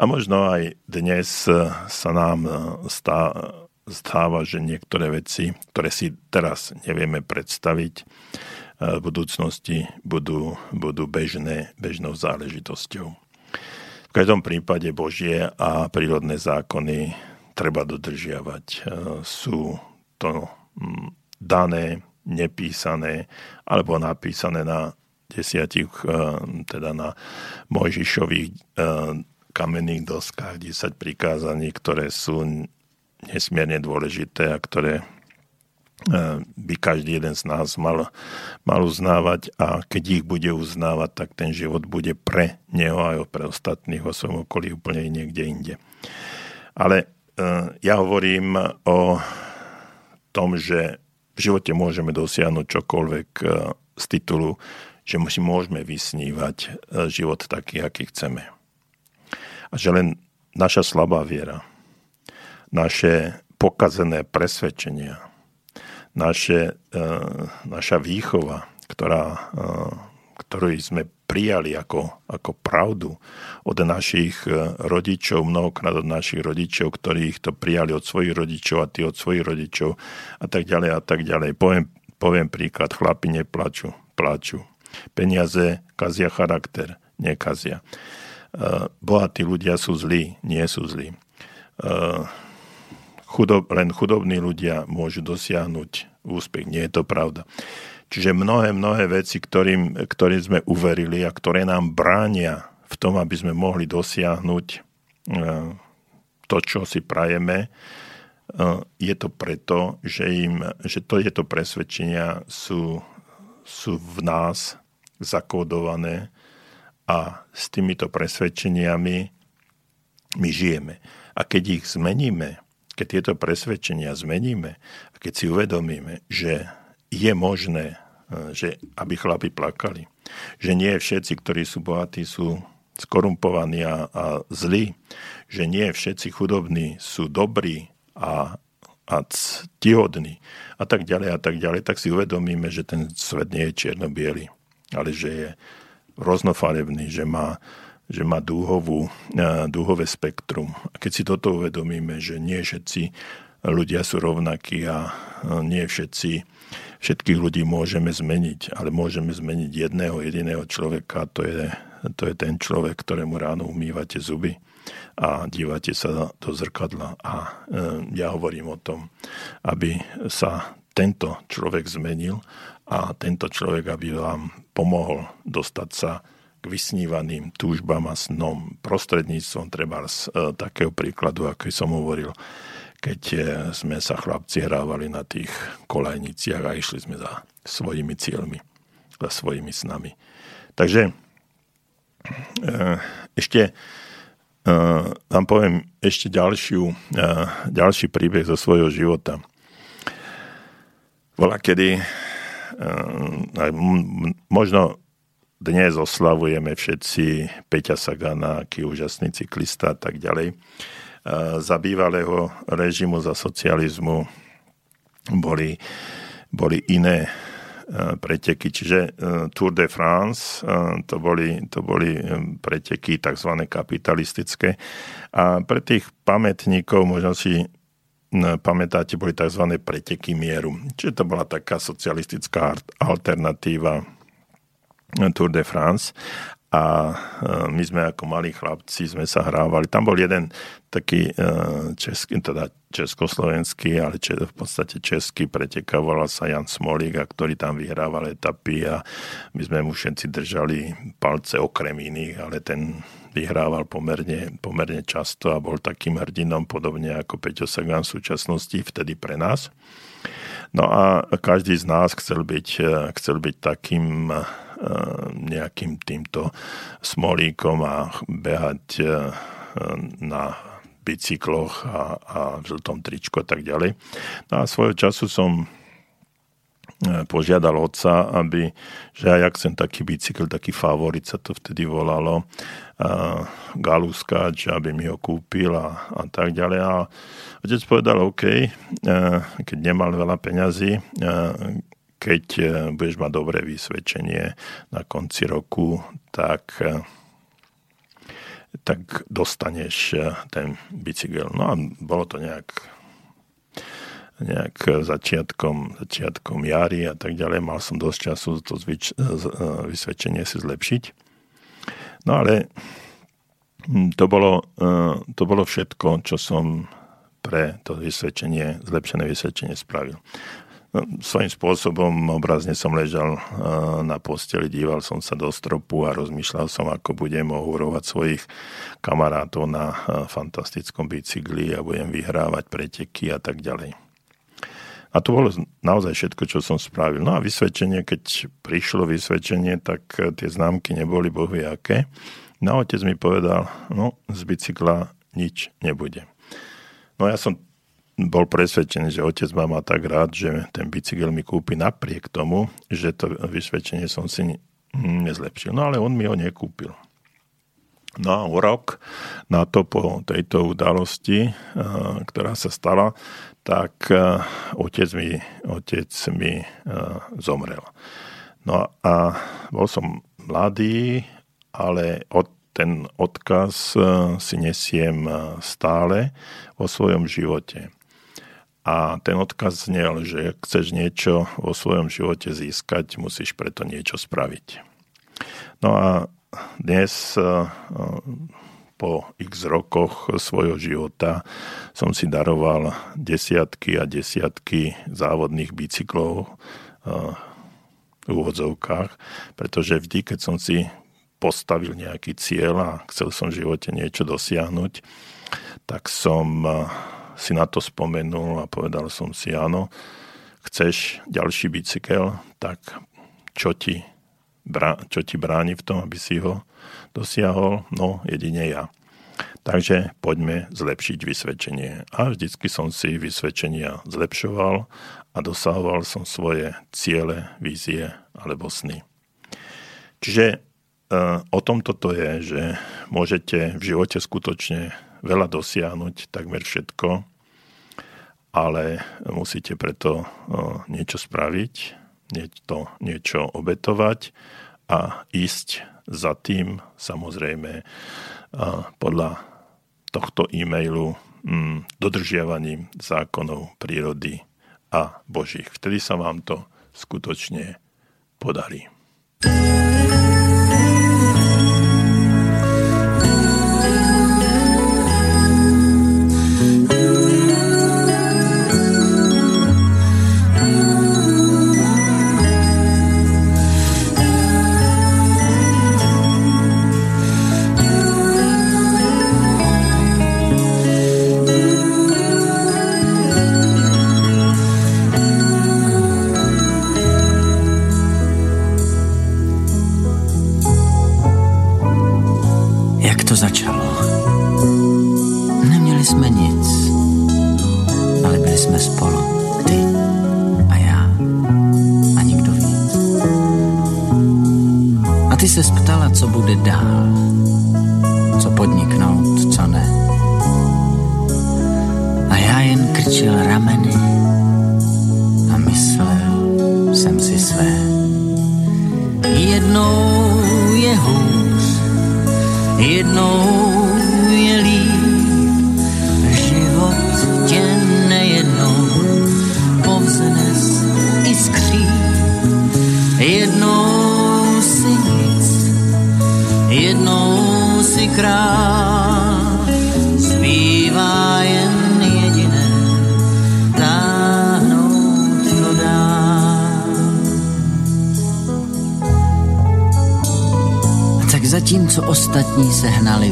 A možno aj dnes sa nám stá, stáva, že niektoré veci, ktoré si teraz nevieme predstaviť, v budúcnosti budú, budú bežné, bežnou záležitosťou každom prípade Božie a prírodné zákony treba dodržiavať. E, sú to mm, dané, nepísané alebo napísané na desiatich, e, teda na Mojžišových e, kamenných doskách 10 prikázaní, ktoré sú nesmierne dôležité a ktoré by každý jeden z nás mal, mal uznávať a keď ich bude uznávať, tak ten život bude pre neho aj pre ostatných vo svojom okolí úplne niekde inde. Ale ja hovorím o tom, že v živote môžeme dosiahnuť čokoľvek z titulu, že si môžeme vysnívať život taký, aký chceme. A že len naša slabá viera, naše pokazené presvedčenia, naše, e, naša výchova, ktorá, e, ktorú sme prijali ako, ako pravdu od našich e, rodičov, mnohokrát od našich rodičov, ktorí ich to prijali od svojich rodičov a tí od svojich rodičov a tak ďalej a tak ďalej. Poviem, poviem príklad, chlapi neplaču, plaču. Peniaze kazia charakter, nekazia. Bohatí ľudia sú zlí, nie sú zlí chudob, len chudobní ľudia môžu dosiahnuť úspech. Nie je to pravda. Čiže mnohé, mnohé veci, ktorým, ktorým sme uverili a ktoré nám bránia v tom, aby sme mohli dosiahnuť e, to, čo si prajeme, e, je to preto, že, im, že to, je to presvedčenia sú, sú v nás zakódované a s týmito presvedčeniami my žijeme. A keď ich zmeníme, keď tieto presvedčenia zmeníme a keď si uvedomíme, že je možné, e, že aby chlapi plakali, že nie všetci, ktorí sú bohatí, sú skorumpovaní a, a zlí, že nie všetci chudobní sú dobrí a, a ctihodní a tak ďalej a tak ďalej, tak si uvedomíme, že ten svet nie je čierno ale že je rôznofarebný, že má že má dúhovú, dúhové spektrum. A keď si toto uvedomíme, že nie všetci ľudia sú rovnakí a nie všetci, všetkých ľudí môžeme zmeniť, ale môžeme zmeniť jedného jediného človeka, to je, to je ten človek, ktorému ráno umývate zuby a dívate sa do zrkadla. A e, ja hovorím o tom, aby sa tento človek zmenil a tento človek, aby vám pomohol dostať sa vysnívaným túžbám a snom prostredníctvom treba z e, takého príkladu, ako som hovoril, keď e, sme sa chlapci hrávali na tých kolajniciach a išli sme za svojimi cieľmi, za svojimi snami. Takže e, ešte vám poviem ešte ďalšiu, ďalší príbeh zo svojho života. Bola kedy možno dnes oslavujeme všetci Peťa Sagana, aký úžasný cyklista a tak ďalej. Za bývalého režimu, za socializmu boli, boli iné preteky, čiže Tour de France, to boli, to boli preteky tzv. kapitalistické. A pre tých pamätníkov možno si pamätáte, boli tzv. preteky mieru. Čiže to bola taká socialistická alternatíva Tour de France. a my sme ako malí chlapci sme sa hrávali. Tam bol jeden taký český, teda československý, ale v podstate český pretekal, volal sa Jan Smolík, a ktorý tam vyhrával etapy a my sme mu všetci držali palce okrem iných, ale ten vyhrával pomerne, pomerne často a bol takým hrdinom, podobne ako Peťo Sagan v súčasnosti, vtedy pre nás. No a každý z nás chcel byť, chcel byť takým nejakým týmto smolíkom a behať eh, na bicykloch a, a v žltom tričku a tak ďalej. No a svojho času som E, požiadal otca, aby, že aj ak chcem taký bicykel, taký favorit sa to vtedy volalo, uh, galúskač, aby mi ho kúpil a, a tak ďalej. A otec povedal, OK, keď nemal veľa peňazí, keď budeš mať dobré vysvedčenie na konci roku, tak tak dostaneš ten bicykel. No a bolo to nejak nejak začiatkom, začiatkom jary a tak ďalej. Mal som dosť času to zvyč, vysvedčenie si zlepšiť. No ale hm, to bolo, to bolo všetko, čo som pre to vysvedčenie, zlepšené vysvedčenie spravil. Svojím spôsobom obrazne som ležal e, na posteli, díval som sa do stropu a rozmýšľal som, ako budem ohúrovať svojich kamarátov na e, fantastickom bicykli a budem vyhrávať preteky a tak ďalej. A to bolo naozaj všetko, čo som spravil. No a vysvedčenie, keď prišlo vysvedčenie, tak eh, tie známky neboli bohvie aké. No otec mi povedal, no z bicykla nič nebude. No ja som bol presvedčený, že otec ma má tak rád, že ten bicykel mi kúpi napriek tomu, že to vysvedčenie som si nezlepšil. No ale on mi ho nekúpil. No a rok na to po tejto udalosti, eh, ktorá sa stala, tak uh, otec mi, otec mi uh, zomrel. No a bol som mladý, ale od, ten odkaz si nesiem stále vo svojom živote. A ten odkaz znel, že ak chceš niečo vo svojom živote získať, musíš preto niečo spraviť. No a dnes uh, po x rokoch svojho života som si daroval desiatky a desiatky závodných bicyklov v úvodzovkách, pretože vždy, keď som si postavil nejaký cieľ a chcel som v živote niečo dosiahnuť, tak som si na to spomenul a povedal som si, áno, chceš ďalší bicykel, tak čo ti, čo ti bráni v tom, aby si ho dosiahol? No, jedine ja. Takže poďme zlepšiť vysvedčenie. A vždycky som si vysvedčenia zlepšoval a dosahoval som svoje ciele, vízie alebo sny. Čiže e, o tom toto je, že môžete v živote skutočne veľa dosiahnuť, takmer všetko, ale musíte preto niečo spraviť, niečo, niečo obetovať a ísť za tým, samozrejme, podľa tohto e-mailu mm, dodržiavaním zákonov prírody a Božích. Vtedy sa vám to skutočne podarí. začalo. Neměli jsme nic, ale byli jsme spolu. Ty a já. A nikdo víc. A ty se ptala, co bude dál. Co podniknout, co ne. A já jen krčil rameny a myslel jsem si své. Jednou jednou je líp. Život tě nejednou povznes i skří. Jednou si nic, jednou si král. Zatímco ostatní se hnali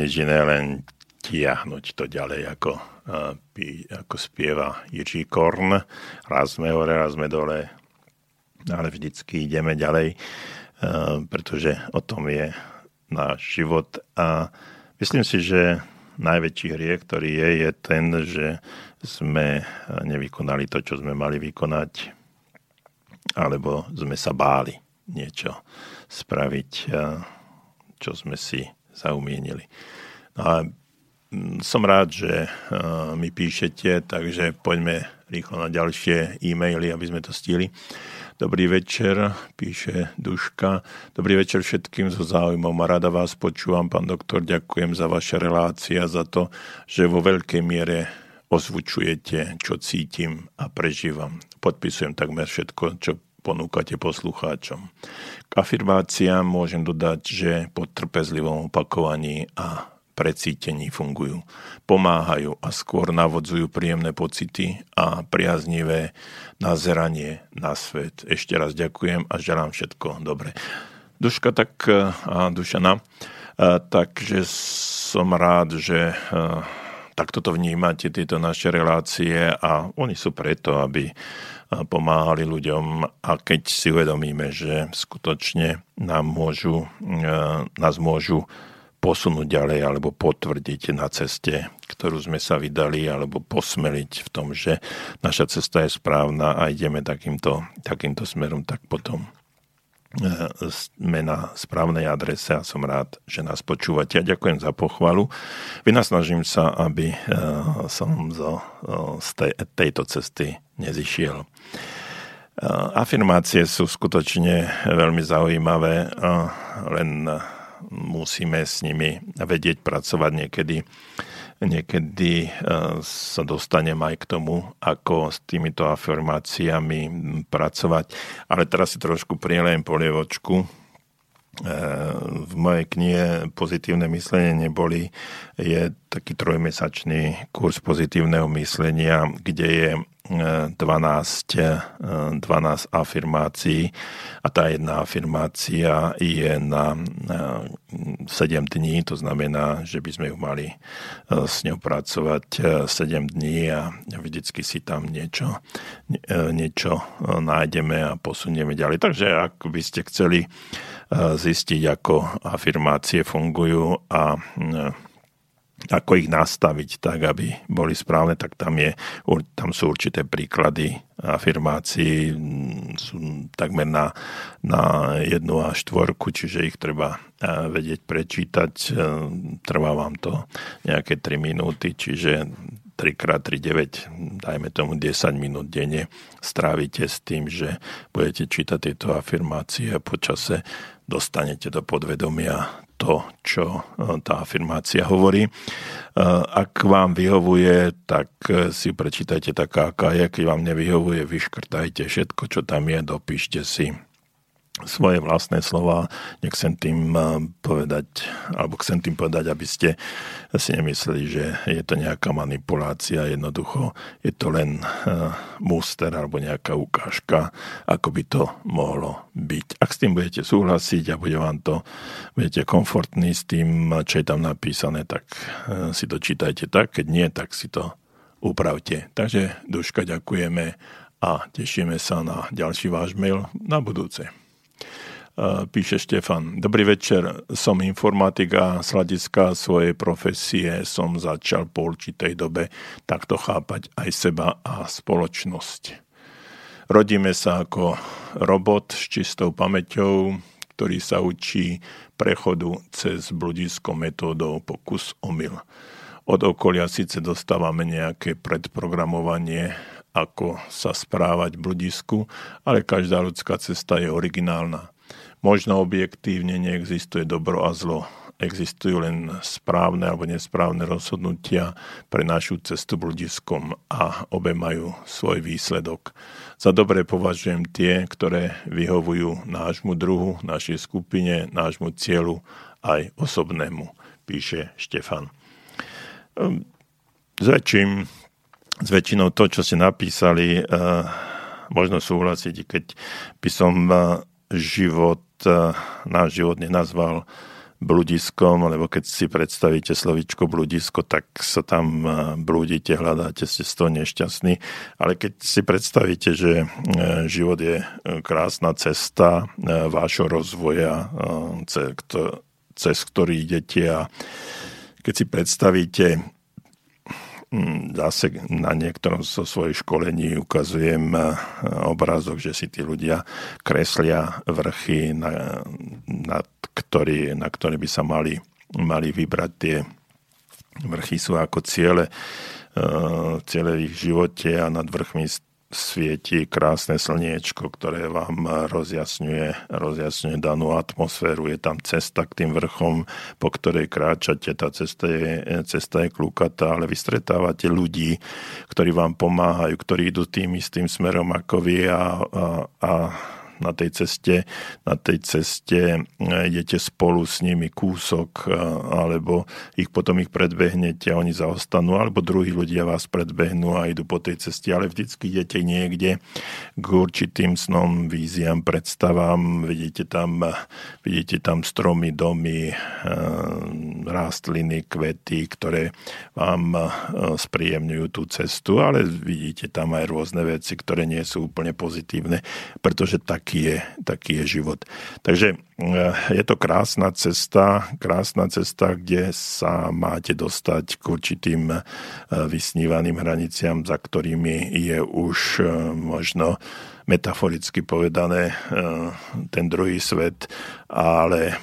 nič iné, len tiahnuť to ďalej, ako, ako spieva Jiří Korn. Raz sme hore, raz sme dole, ale vždycky ideme ďalej, pretože o tom je náš život. A myslím si, že najväčší hriech, ktorý je, je ten, že sme nevykonali to, čo sme mali vykonať, alebo sme sa báli niečo spraviť, čo sme si zaumienili. No a mm, som rád, že a, mi píšete, takže poďme rýchlo na ďalšie e-maily, aby sme to stihli. Dobrý večer, píše Duška. Dobrý večer všetkým so záujmom a rada vás počúvam, pán doktor. Ďakujem za vaše relácie a za to, že vo veľkej miere ozvučujete, čo cítim a prežívam. Podpisujem takmer všetko, čo ponúkate poslucháčom. K afirmáciám môžem dodať, že po trpezlivom opakovaní a precítení fungujú. Pomáhajú a skôr navodzujú príjemné pocity a priaznivé nazeranie na svet. Ešte raz ďakujem a želám všetko dobre. Duška tak, a Dušana, takže som rád, že takto to vnímate, tieto naše relácie a oni sú preto, aby pomáhali ľuďom. A keď si uvedomíme, že skutočne nám môžu, nás môžu posunúť ďalej alebo potvrdiť na ceste, ktorú sme sa vydali alebo posmeliť v tom, že naša cesta je správna a ideme takýmto, takýmto smerom, tak potom sme na správnej adrese a som rád, že nás počúvate a ďakujem za pochvalu. Vynasnažím sa, aby som zo, z tej, tejto cesty nezišiel. Afirmácie sú skutočne veľmi zaujímavé, len musíme s nimi vedieť pracovať niekedy. Niekedy sa dostanem aj k tomu, ako s týmito afirmáciami pracovať. Ale teraz si trošku prielejem polievočku v mojej knihe Pozitívne myslenie neboli je taký trojmesačný kurz pozitívneho myslenia, kde je 12, 12 afirmácií a tá jedna afirmácia je na 7 dní, to znamená, že by sme ju mali e, s ňou pracovať 7 e, dní a vždycky si tam niečo, e, niečo nájdeme a posunieme ďalej. Takže ak by ste chceli zistiť, ako afirmácie fungujú a ako ich nastaviť tak, aby boli správne, tak tam, je, tam sú určité príklady afirmácií, sú takmer na, na jednu a štvorku, čiže ich treba vedieť prečítať. Trvá vám to nejaké 3 minúty, čiže 3x3 9, dajme tomu 10 minút denne, strávite s tým, že budete čítať tieto afirmácie a počase dostanete do podvedomia to, čo e, tá afirmácia hovorí. E, ak vám vyhovuje, tak e, si prečítajte taká, aká je. Keď vám nevyhovuje, vyškrtajte všetko, čo tam je, dopíšte si svoje vlastné slova. Nechcem tým eh, povedať, alebo chcem tým povedať, aby ste si nemysleli, že je to nejaká manipulácia. Jednoducho je to len muster alebo nejaká ukážka, ako by to mohlo byť. Ak s tým budete súhlasiť a bude vám to, budete komfortní s tým, čo je tam napísané, tak eh, si to čítajte tak. Keď nie, tak si to upravte. Takže Duška ďakujeme a tešíme sa na ďalší váš mail na budúce píše Štefan. Dobrý večer, som informatik a z hľadiska svojej profesie som začal po určitej dobe takto chápať aj seba a spoločnosť. Rodíme sa ako robot s čistou pamäťou, ktorý sa učí prechodu cez bludisko metódou pokus omyl. Od okolia síce dostávame nejaké predprogramovanie, ako sa správať v bludisku, ale každá ľudská cesta je originálna. Možno objektívne neexistuje dobro a zlo. Existujú len správne alebo nesprávne rozhodnutia pre našu cestu bludiskom a obe majú svoj výsledok. Za dobre považujem tie, ktoré vyhovujú nášmu druhu, našej skupine, nášmu cieľu aj osobnému, píše Štefan. Ehm, s, väčším, s väčšinou to, čo ste napísali, eh, možno súhlasiť, keď by som eh, život náš život nenazval bludiskom, lebo keď si predstavíte slovičko bludisko, tak sa tam e, blúdite, hľadáte, ste z toho nešťastní. Ale keď si predstavíte, že e, život je krásna cesta vášho rozvoja, cez ktorý idete a keď si predstavíte zase na niektorom zo svojich školení ukazujem eh, obrázok, že si tí ľudia kreslia vrchy, na, na, ktorý, na ktoré by sa mali, mali vybrať tie vrchy sú ako ciele, eh, ciele v ich živote a nad vrchmi svieti krásne slniečko, ktoré vám rozjasňuje, rozjasňuje danú atmosféru. Je tam cesta k tým vrchom, po ktorej kráčate. Tá cesta je, cesta je klukatá, ale vy stretávate ľudí, ktorí vám pomáhajú, ktorí idú tým istým smerom ako vy a, a, a na tej ceste, na tej ceste e, idete spolu s nimi kúsok, e, alebo ich potom ich predbehnete a oni zaostanú, alebo druhí ľudia vás predbehnú a idú po tej ceste, ale vždycky idete niekde k určitým snom, víziám, predstavám, vidíte tam, vidíte tam stromy, domy, e, rastliny, kvety, ktoré vám spríjemňujú tú cestu, ale vidíte tam aj rôzne veci, ktoré nie sú úplne pozitívne, pretože tak taký je, taký je život. Takže eh, je to krásna cesta, krásna cesta, kde sa máte dostať k určitým eh, vysnívaným hraniciam, za ktorými je už eh, možno metaforicky povedané ten druhý svet, ale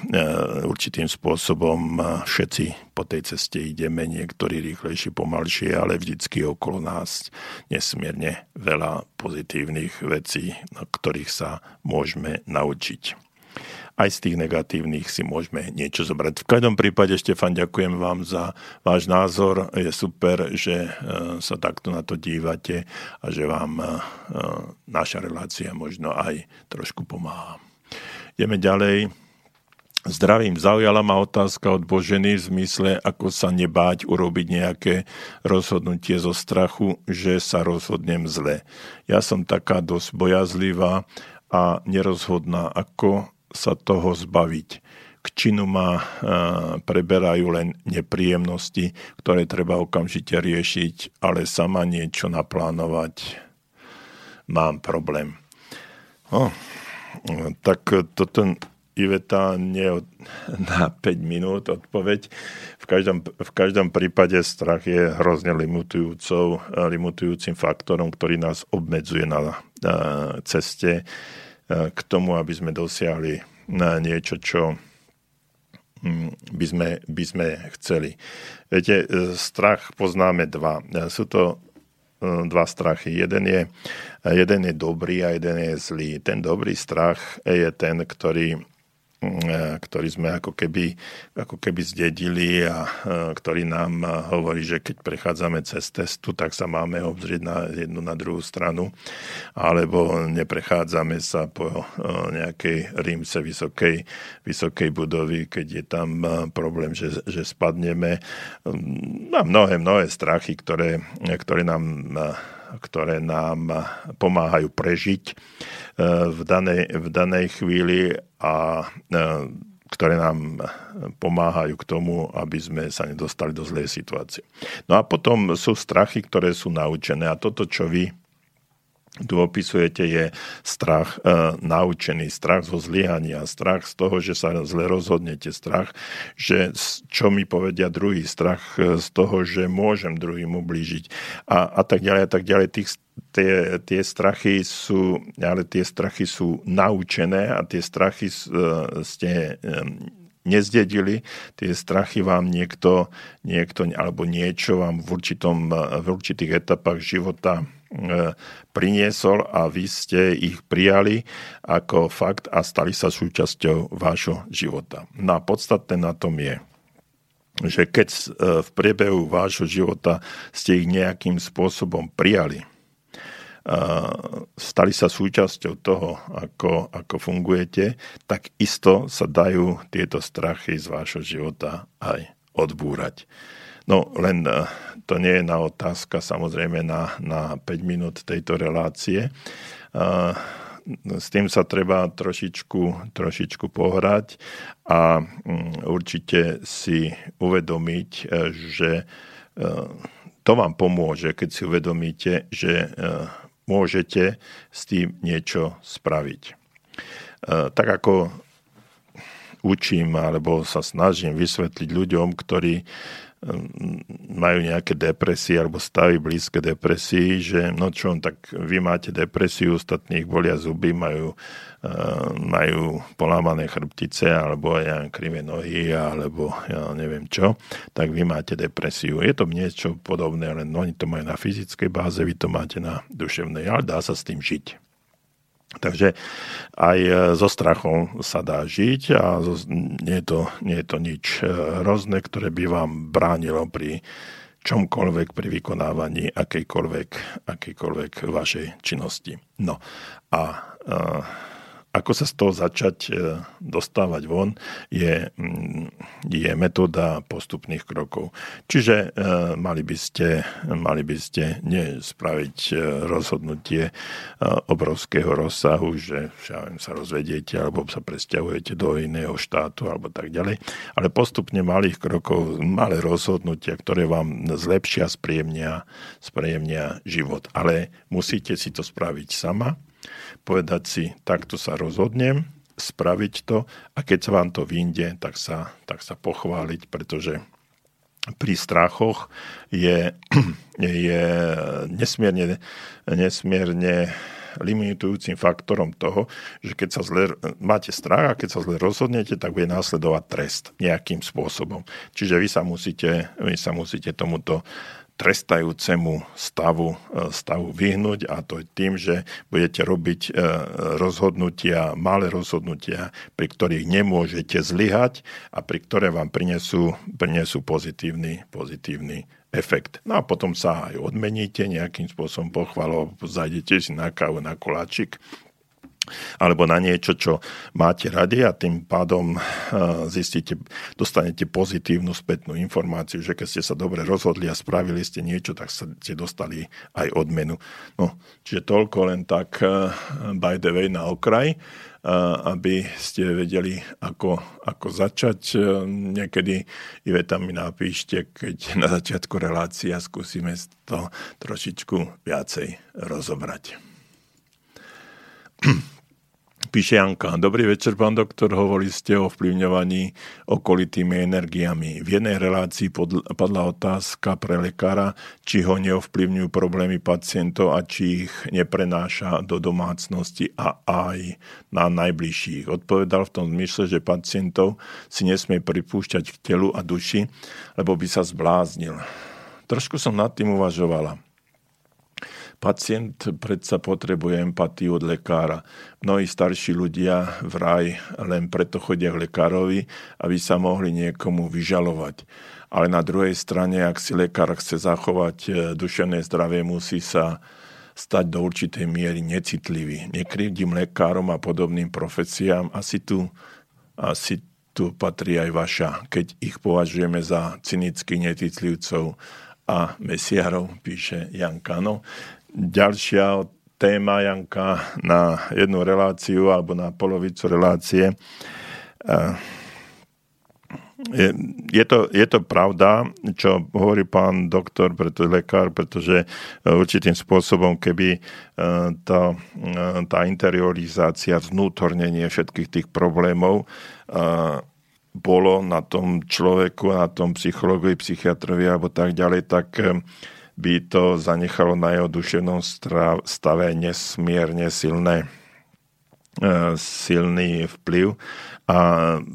určitým spôsobom všetci po tej ceste ideme, niektorí rýchlejšie, pomalšie, ale vždycky okolo nás nesmierne veľa pozitívnych vecí, na ktorých sa môžeme naučiť aj z tých negatívnych si môžeme niečo zobrať. V každom prípade, Štefan, ďakujem vám za váš názor. Je super, že e, sa takto na to dívate a že vám e, e, naša relácia možno aj trošku pomáha. Ideme ďalej. Zdravím, zaujala ma otázka od Boženy v zmysle, ako sa nebáť urobiť nejaké rozhodnutie zo strachu, že sa rozhodnem zle. Ja som taká dosť bojazlivá a nerozhodná, ako sa toho zbaviť. K činu ma preberajú len nepríjemnosti, ktoré treba okamžite riešiť, ale sama niečo naplánovať mám problém. No, tak toto Iveta nie na 5 minút odpoveď. V každom, v každom prípade strach je hrozne limitujúcim faktorom, ktorý nás obmedzuje na, na ceste k tomu, aby sme dosiahli niečo, čo hm, by sme, by sme chceli. Viete, strach poznáme dva. Sú to dva strachy. Jeden je, jeden je dobrý a jeden je zlý. Ten dobrý strach je ten, ktorý ktorý sme ako keby, ako keby zdedili a e, ktorý nám hovorí, že keď prechádzame cez testu, tak sa máme obzrieť na jednu na druhú stranu, alebo neprechádzame sa po e, nejakej rímce vysokej, vysokej budovy, keď je tam problém, že, že spadneme. A mnohé, mnohé strachy, ktoré, ktoré nám ktoré nám pomáhajú prežiť v danej, v danej chvíli a e, ktoré nám pomáhajú k tomu, aby sme sa nedostali do zlej situácie. No a potom sú strachy, ktoré sú naučené a toto, čo vy tu opisujete, je strach e, naučený, strach zo zlyhania, strach z toho, že sa zle rozhodnete, strach, že čo mi povedia druhý, strach e, z toho, že môžem druhým ublížiť a, a tak ďalej a tak ďalej. Tých, tie, tie strachy sú, ale tie strachy sú naučené a tie strachy e, ste e, nezdedili, tie strachy vám niekto, niekto alebo niečo vám v, určitom, v určitých etapách života priniesol a vy ste ich prijali ako fakt a stali sa súčasťou vášho života. No a podstatné na tom je, že keď e, v priebehu vášho života ste ich nejakým spôsobom prijali, e, stali sa súčasťou toho, ako, ako fungujete, tak isto sa dajú tieto strachy z vášho života aj odbúrať. No len e, to nie je na otázka samozrejme na, na 5 minút tejto relácie. E, s tým sa treba trošičku, trošičku pohrať a mm, určite si uvedomiť, e, že to vám pomôže, keď si uvedomíte, že môžete s tým niečo spraviť. Tak ako učím alebo sa snažím vysvetliť ľuďom, ktorí majú nejaké depresie alebo stavy blízke depresii, že no čo, tak vy máte depresiu, ostatných bolia zuby, majú, majú polámané chrbtice alebo ja krivé nohy alebo ja neviem čo, tak vy máte depresiu. Je to niečo podobné, len oni to majú na fyzickej báze, vy to máte na duševnej, ale dá sa s tým žiť. Takže aj e, so strachom sa dá žiť a nie je to, nie je to nič e, hrozné, ktoré by vám bránilo pri čomkoľvek pri vykonávaní akejkoľvek, akejkoľvek vašej činnosti. No a uh, ako sa z toho začať e, dostávať von, je, mm, je metóda postupných krokov. Čiže e, mali by ste, mali by ste nespraviť e, rozhodnutie obrovského rozsahu, že sa rozvediete alebo sa presťahujete do iného štátu alebo tak ďalej, ale postupne malých krokov, malé rozhodnutia, ktoré vám zlepšia, spríjemnia, spríjemnia život. Ale musíte si to spraviť sama, povedať si, takto sa rozhodnem, spraviť to a keď sa vám to vyjde, tak sa, tak sa pochváliť, pretože pri strachoch je, je nesmierne, nesmierne limitujúcim faktorom toho, že keď sa zle, máte strach a keď sa zle rozhodnete, tak bude následovať trest nejakým spôsobom. Čiže vy sa musíte, vy sa musíte tomuto trestajúcemu stavu, e, stavu vyhnúť a to je tým, že budete robiť e, rozhodnutia, malé rozhodnutia, pri ktorých nemôžete zlyhať a pri ktoré vám prinesú, prinesú pozitívny, pozitívny efekt. No a potom sa aj odmeníte nejakým spôsobom pochvalou, zajdete si na kávu, na koláčik alebo na niečo, čo máte radi a tým pádom eh, zistíte, dostanete pozitívnu spätnú informáciu, že keď ste sa dobre rozhodli a spravili ste niečo, tak ste dostali aj odmenu. No, čiže toľko len tak eh, by the way na okraj, eh, aby ste vedeli, ako, ako začať. Niekedy Iveta mi napíšte, keď na začiatku relácia skúsime to trošičku viacej rozobrať. Píše Janka, dobrý večer, pán doktor, hovorili ste o vplyvňovaní okolitými energiami. V jednej relácii padla otázka pre lekára, či ho neovplyvňujú problémy pacientov a či ich neprenáša do domácnosti a aj na najbližších. Odpovedal v tom zmysle, že pacientov si nesmie pripúšťať k telu a duši, lebo by sa zbláznil. Trošku som nad tým uvažovala. Pacient predsa potrebuje empatiu od lekára. Mnohí starší ľudia vraj len preto chodia k lekárovi, aby sa mohli niekomu vyžalovať. Ale na druhej strane, ak si lekár chce zachovať e, duševné zdravie, musí sa stať do určitej miery necitlivý. Nekrivdím lekárom a podobným profesiám, asi tu, asi tu patrí aj vaša, keď ich považujeme za cynických necitlivcov a mesiarov, píše Jankano ďalšia téma, Janka, na jednu reláciu alebo na polovicu relácie. Je, je, to, je to pravda, čo hovorí pán doktor, pretože lekár, pretože e, určitým spôsobom, keby e, tá, tá interiorizácia, vnútornenie všetkých tých problémov bolo na tom človeku, na tom psychologovi, psychiatrovi alebo tak ďalej, tak by to zanechalo na jeho duševnom stave nesmierne silné, e, silný vplyv a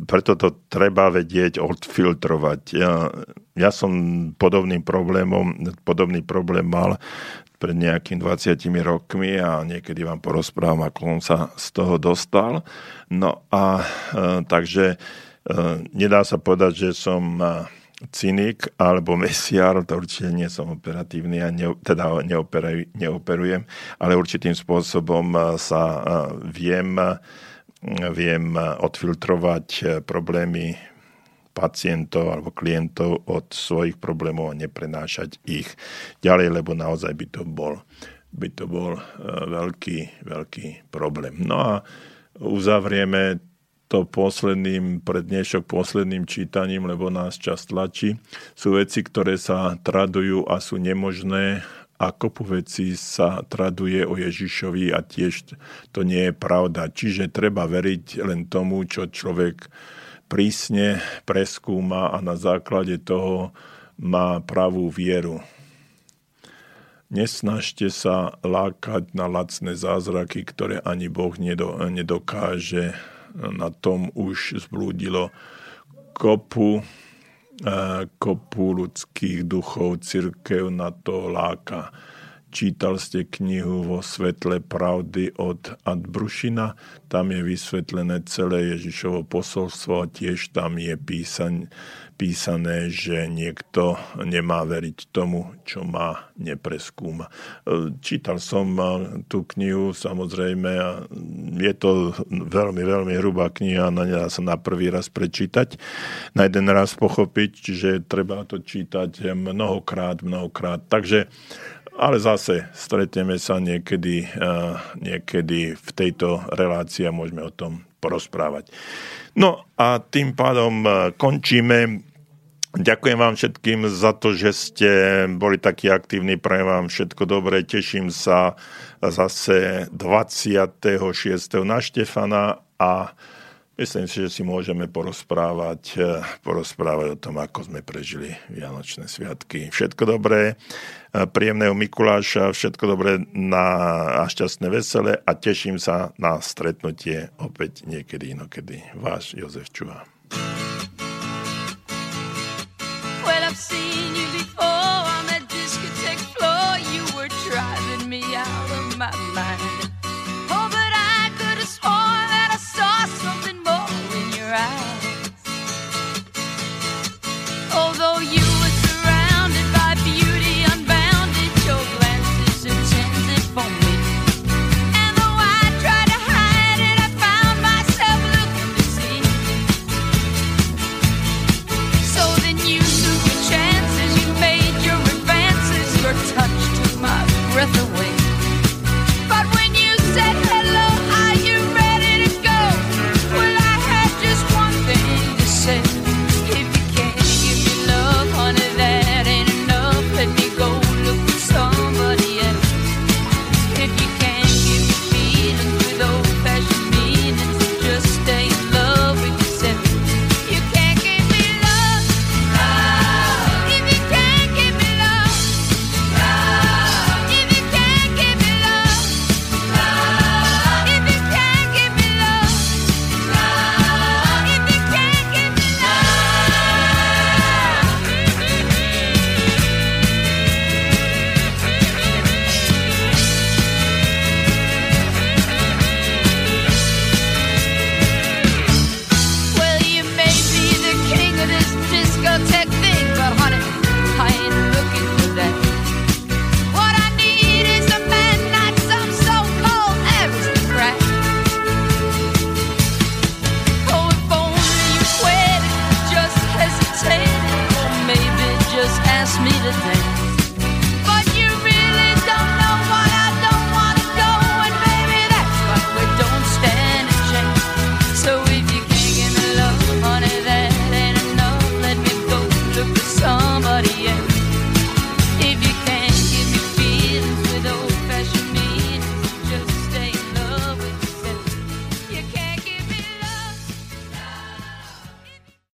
preto to treba vedieť odfiltrovať. Ja, ja som podobným problémom, podobný problém mal pred nejakým 20 rokmi a niekedy vám porozprávam, ako on sa z toho dostal. No a e, takže e, nedá sa povedať, že som cynik alebo mesiar, to určite nie som operatívny a ne, teda neoperuj, neoperujem, ale určitým spôsobom eh, sa eh, viem, eh, viem odfiltrovať problémy pacientov alebo klientov od svojich problémov a neprenášať ich ďalej, lebo naozaj by to bol, by to bol veľký, veľký problém. No a uzavrieme to posledným, pred dnešok posledným čítaním, lebo nás čas tlačí, sú veci, ktoré sa tradujú a sú nemožné a kopu veci sa traduje o Ježišovi a tiež to nie je pravda. Čiže treba veriť len tomu, čo človek prísne preskúma a na základe toho má pravú vieru. Nesnažte sa lákať na lacné zázraky, ktoré ani Boh nedokáže na tom už zblúdilo kopu, eh, kopu ľudských duchov, církev na to láka. Čítal ste knihu vo svetle pravdy od Adbrušina, tam je vysvetlené celé Ježišovo posolstvo a tiež tam je písaň, písané, že niekto nemá veriť tomu, čo má nepreskúma. Čítal som tú knihu, samozrejme, a je to veľmi, veľmi hrubá kniha, nedá sa na prvý raz prečítať, na jeden raz pochopiť, čiže treba to čítať mnohokrát, mnohokrát. Takže ale zase stretneme sa niekedy, niekedy v tejto relácii a môžeme o tom porozprávať. No a tým pádom končíme Ďakujem vám všetkým za to, že ste boli takí aktívni. Prajem vám všetko dobré. Teším sa zase 26. na Štefana a Myslím si, že si môžeme porozprávať, eh, porozprávať o tom, ako sme prežili Vianočné sviatky. Všetko dobré, eh, príjemného Mikuláša, všetko dobré na, a šťastné vesele a teším sa na stretnutie opäť niekedy inokedy. Váš Jozef Čuha. Well, I've seen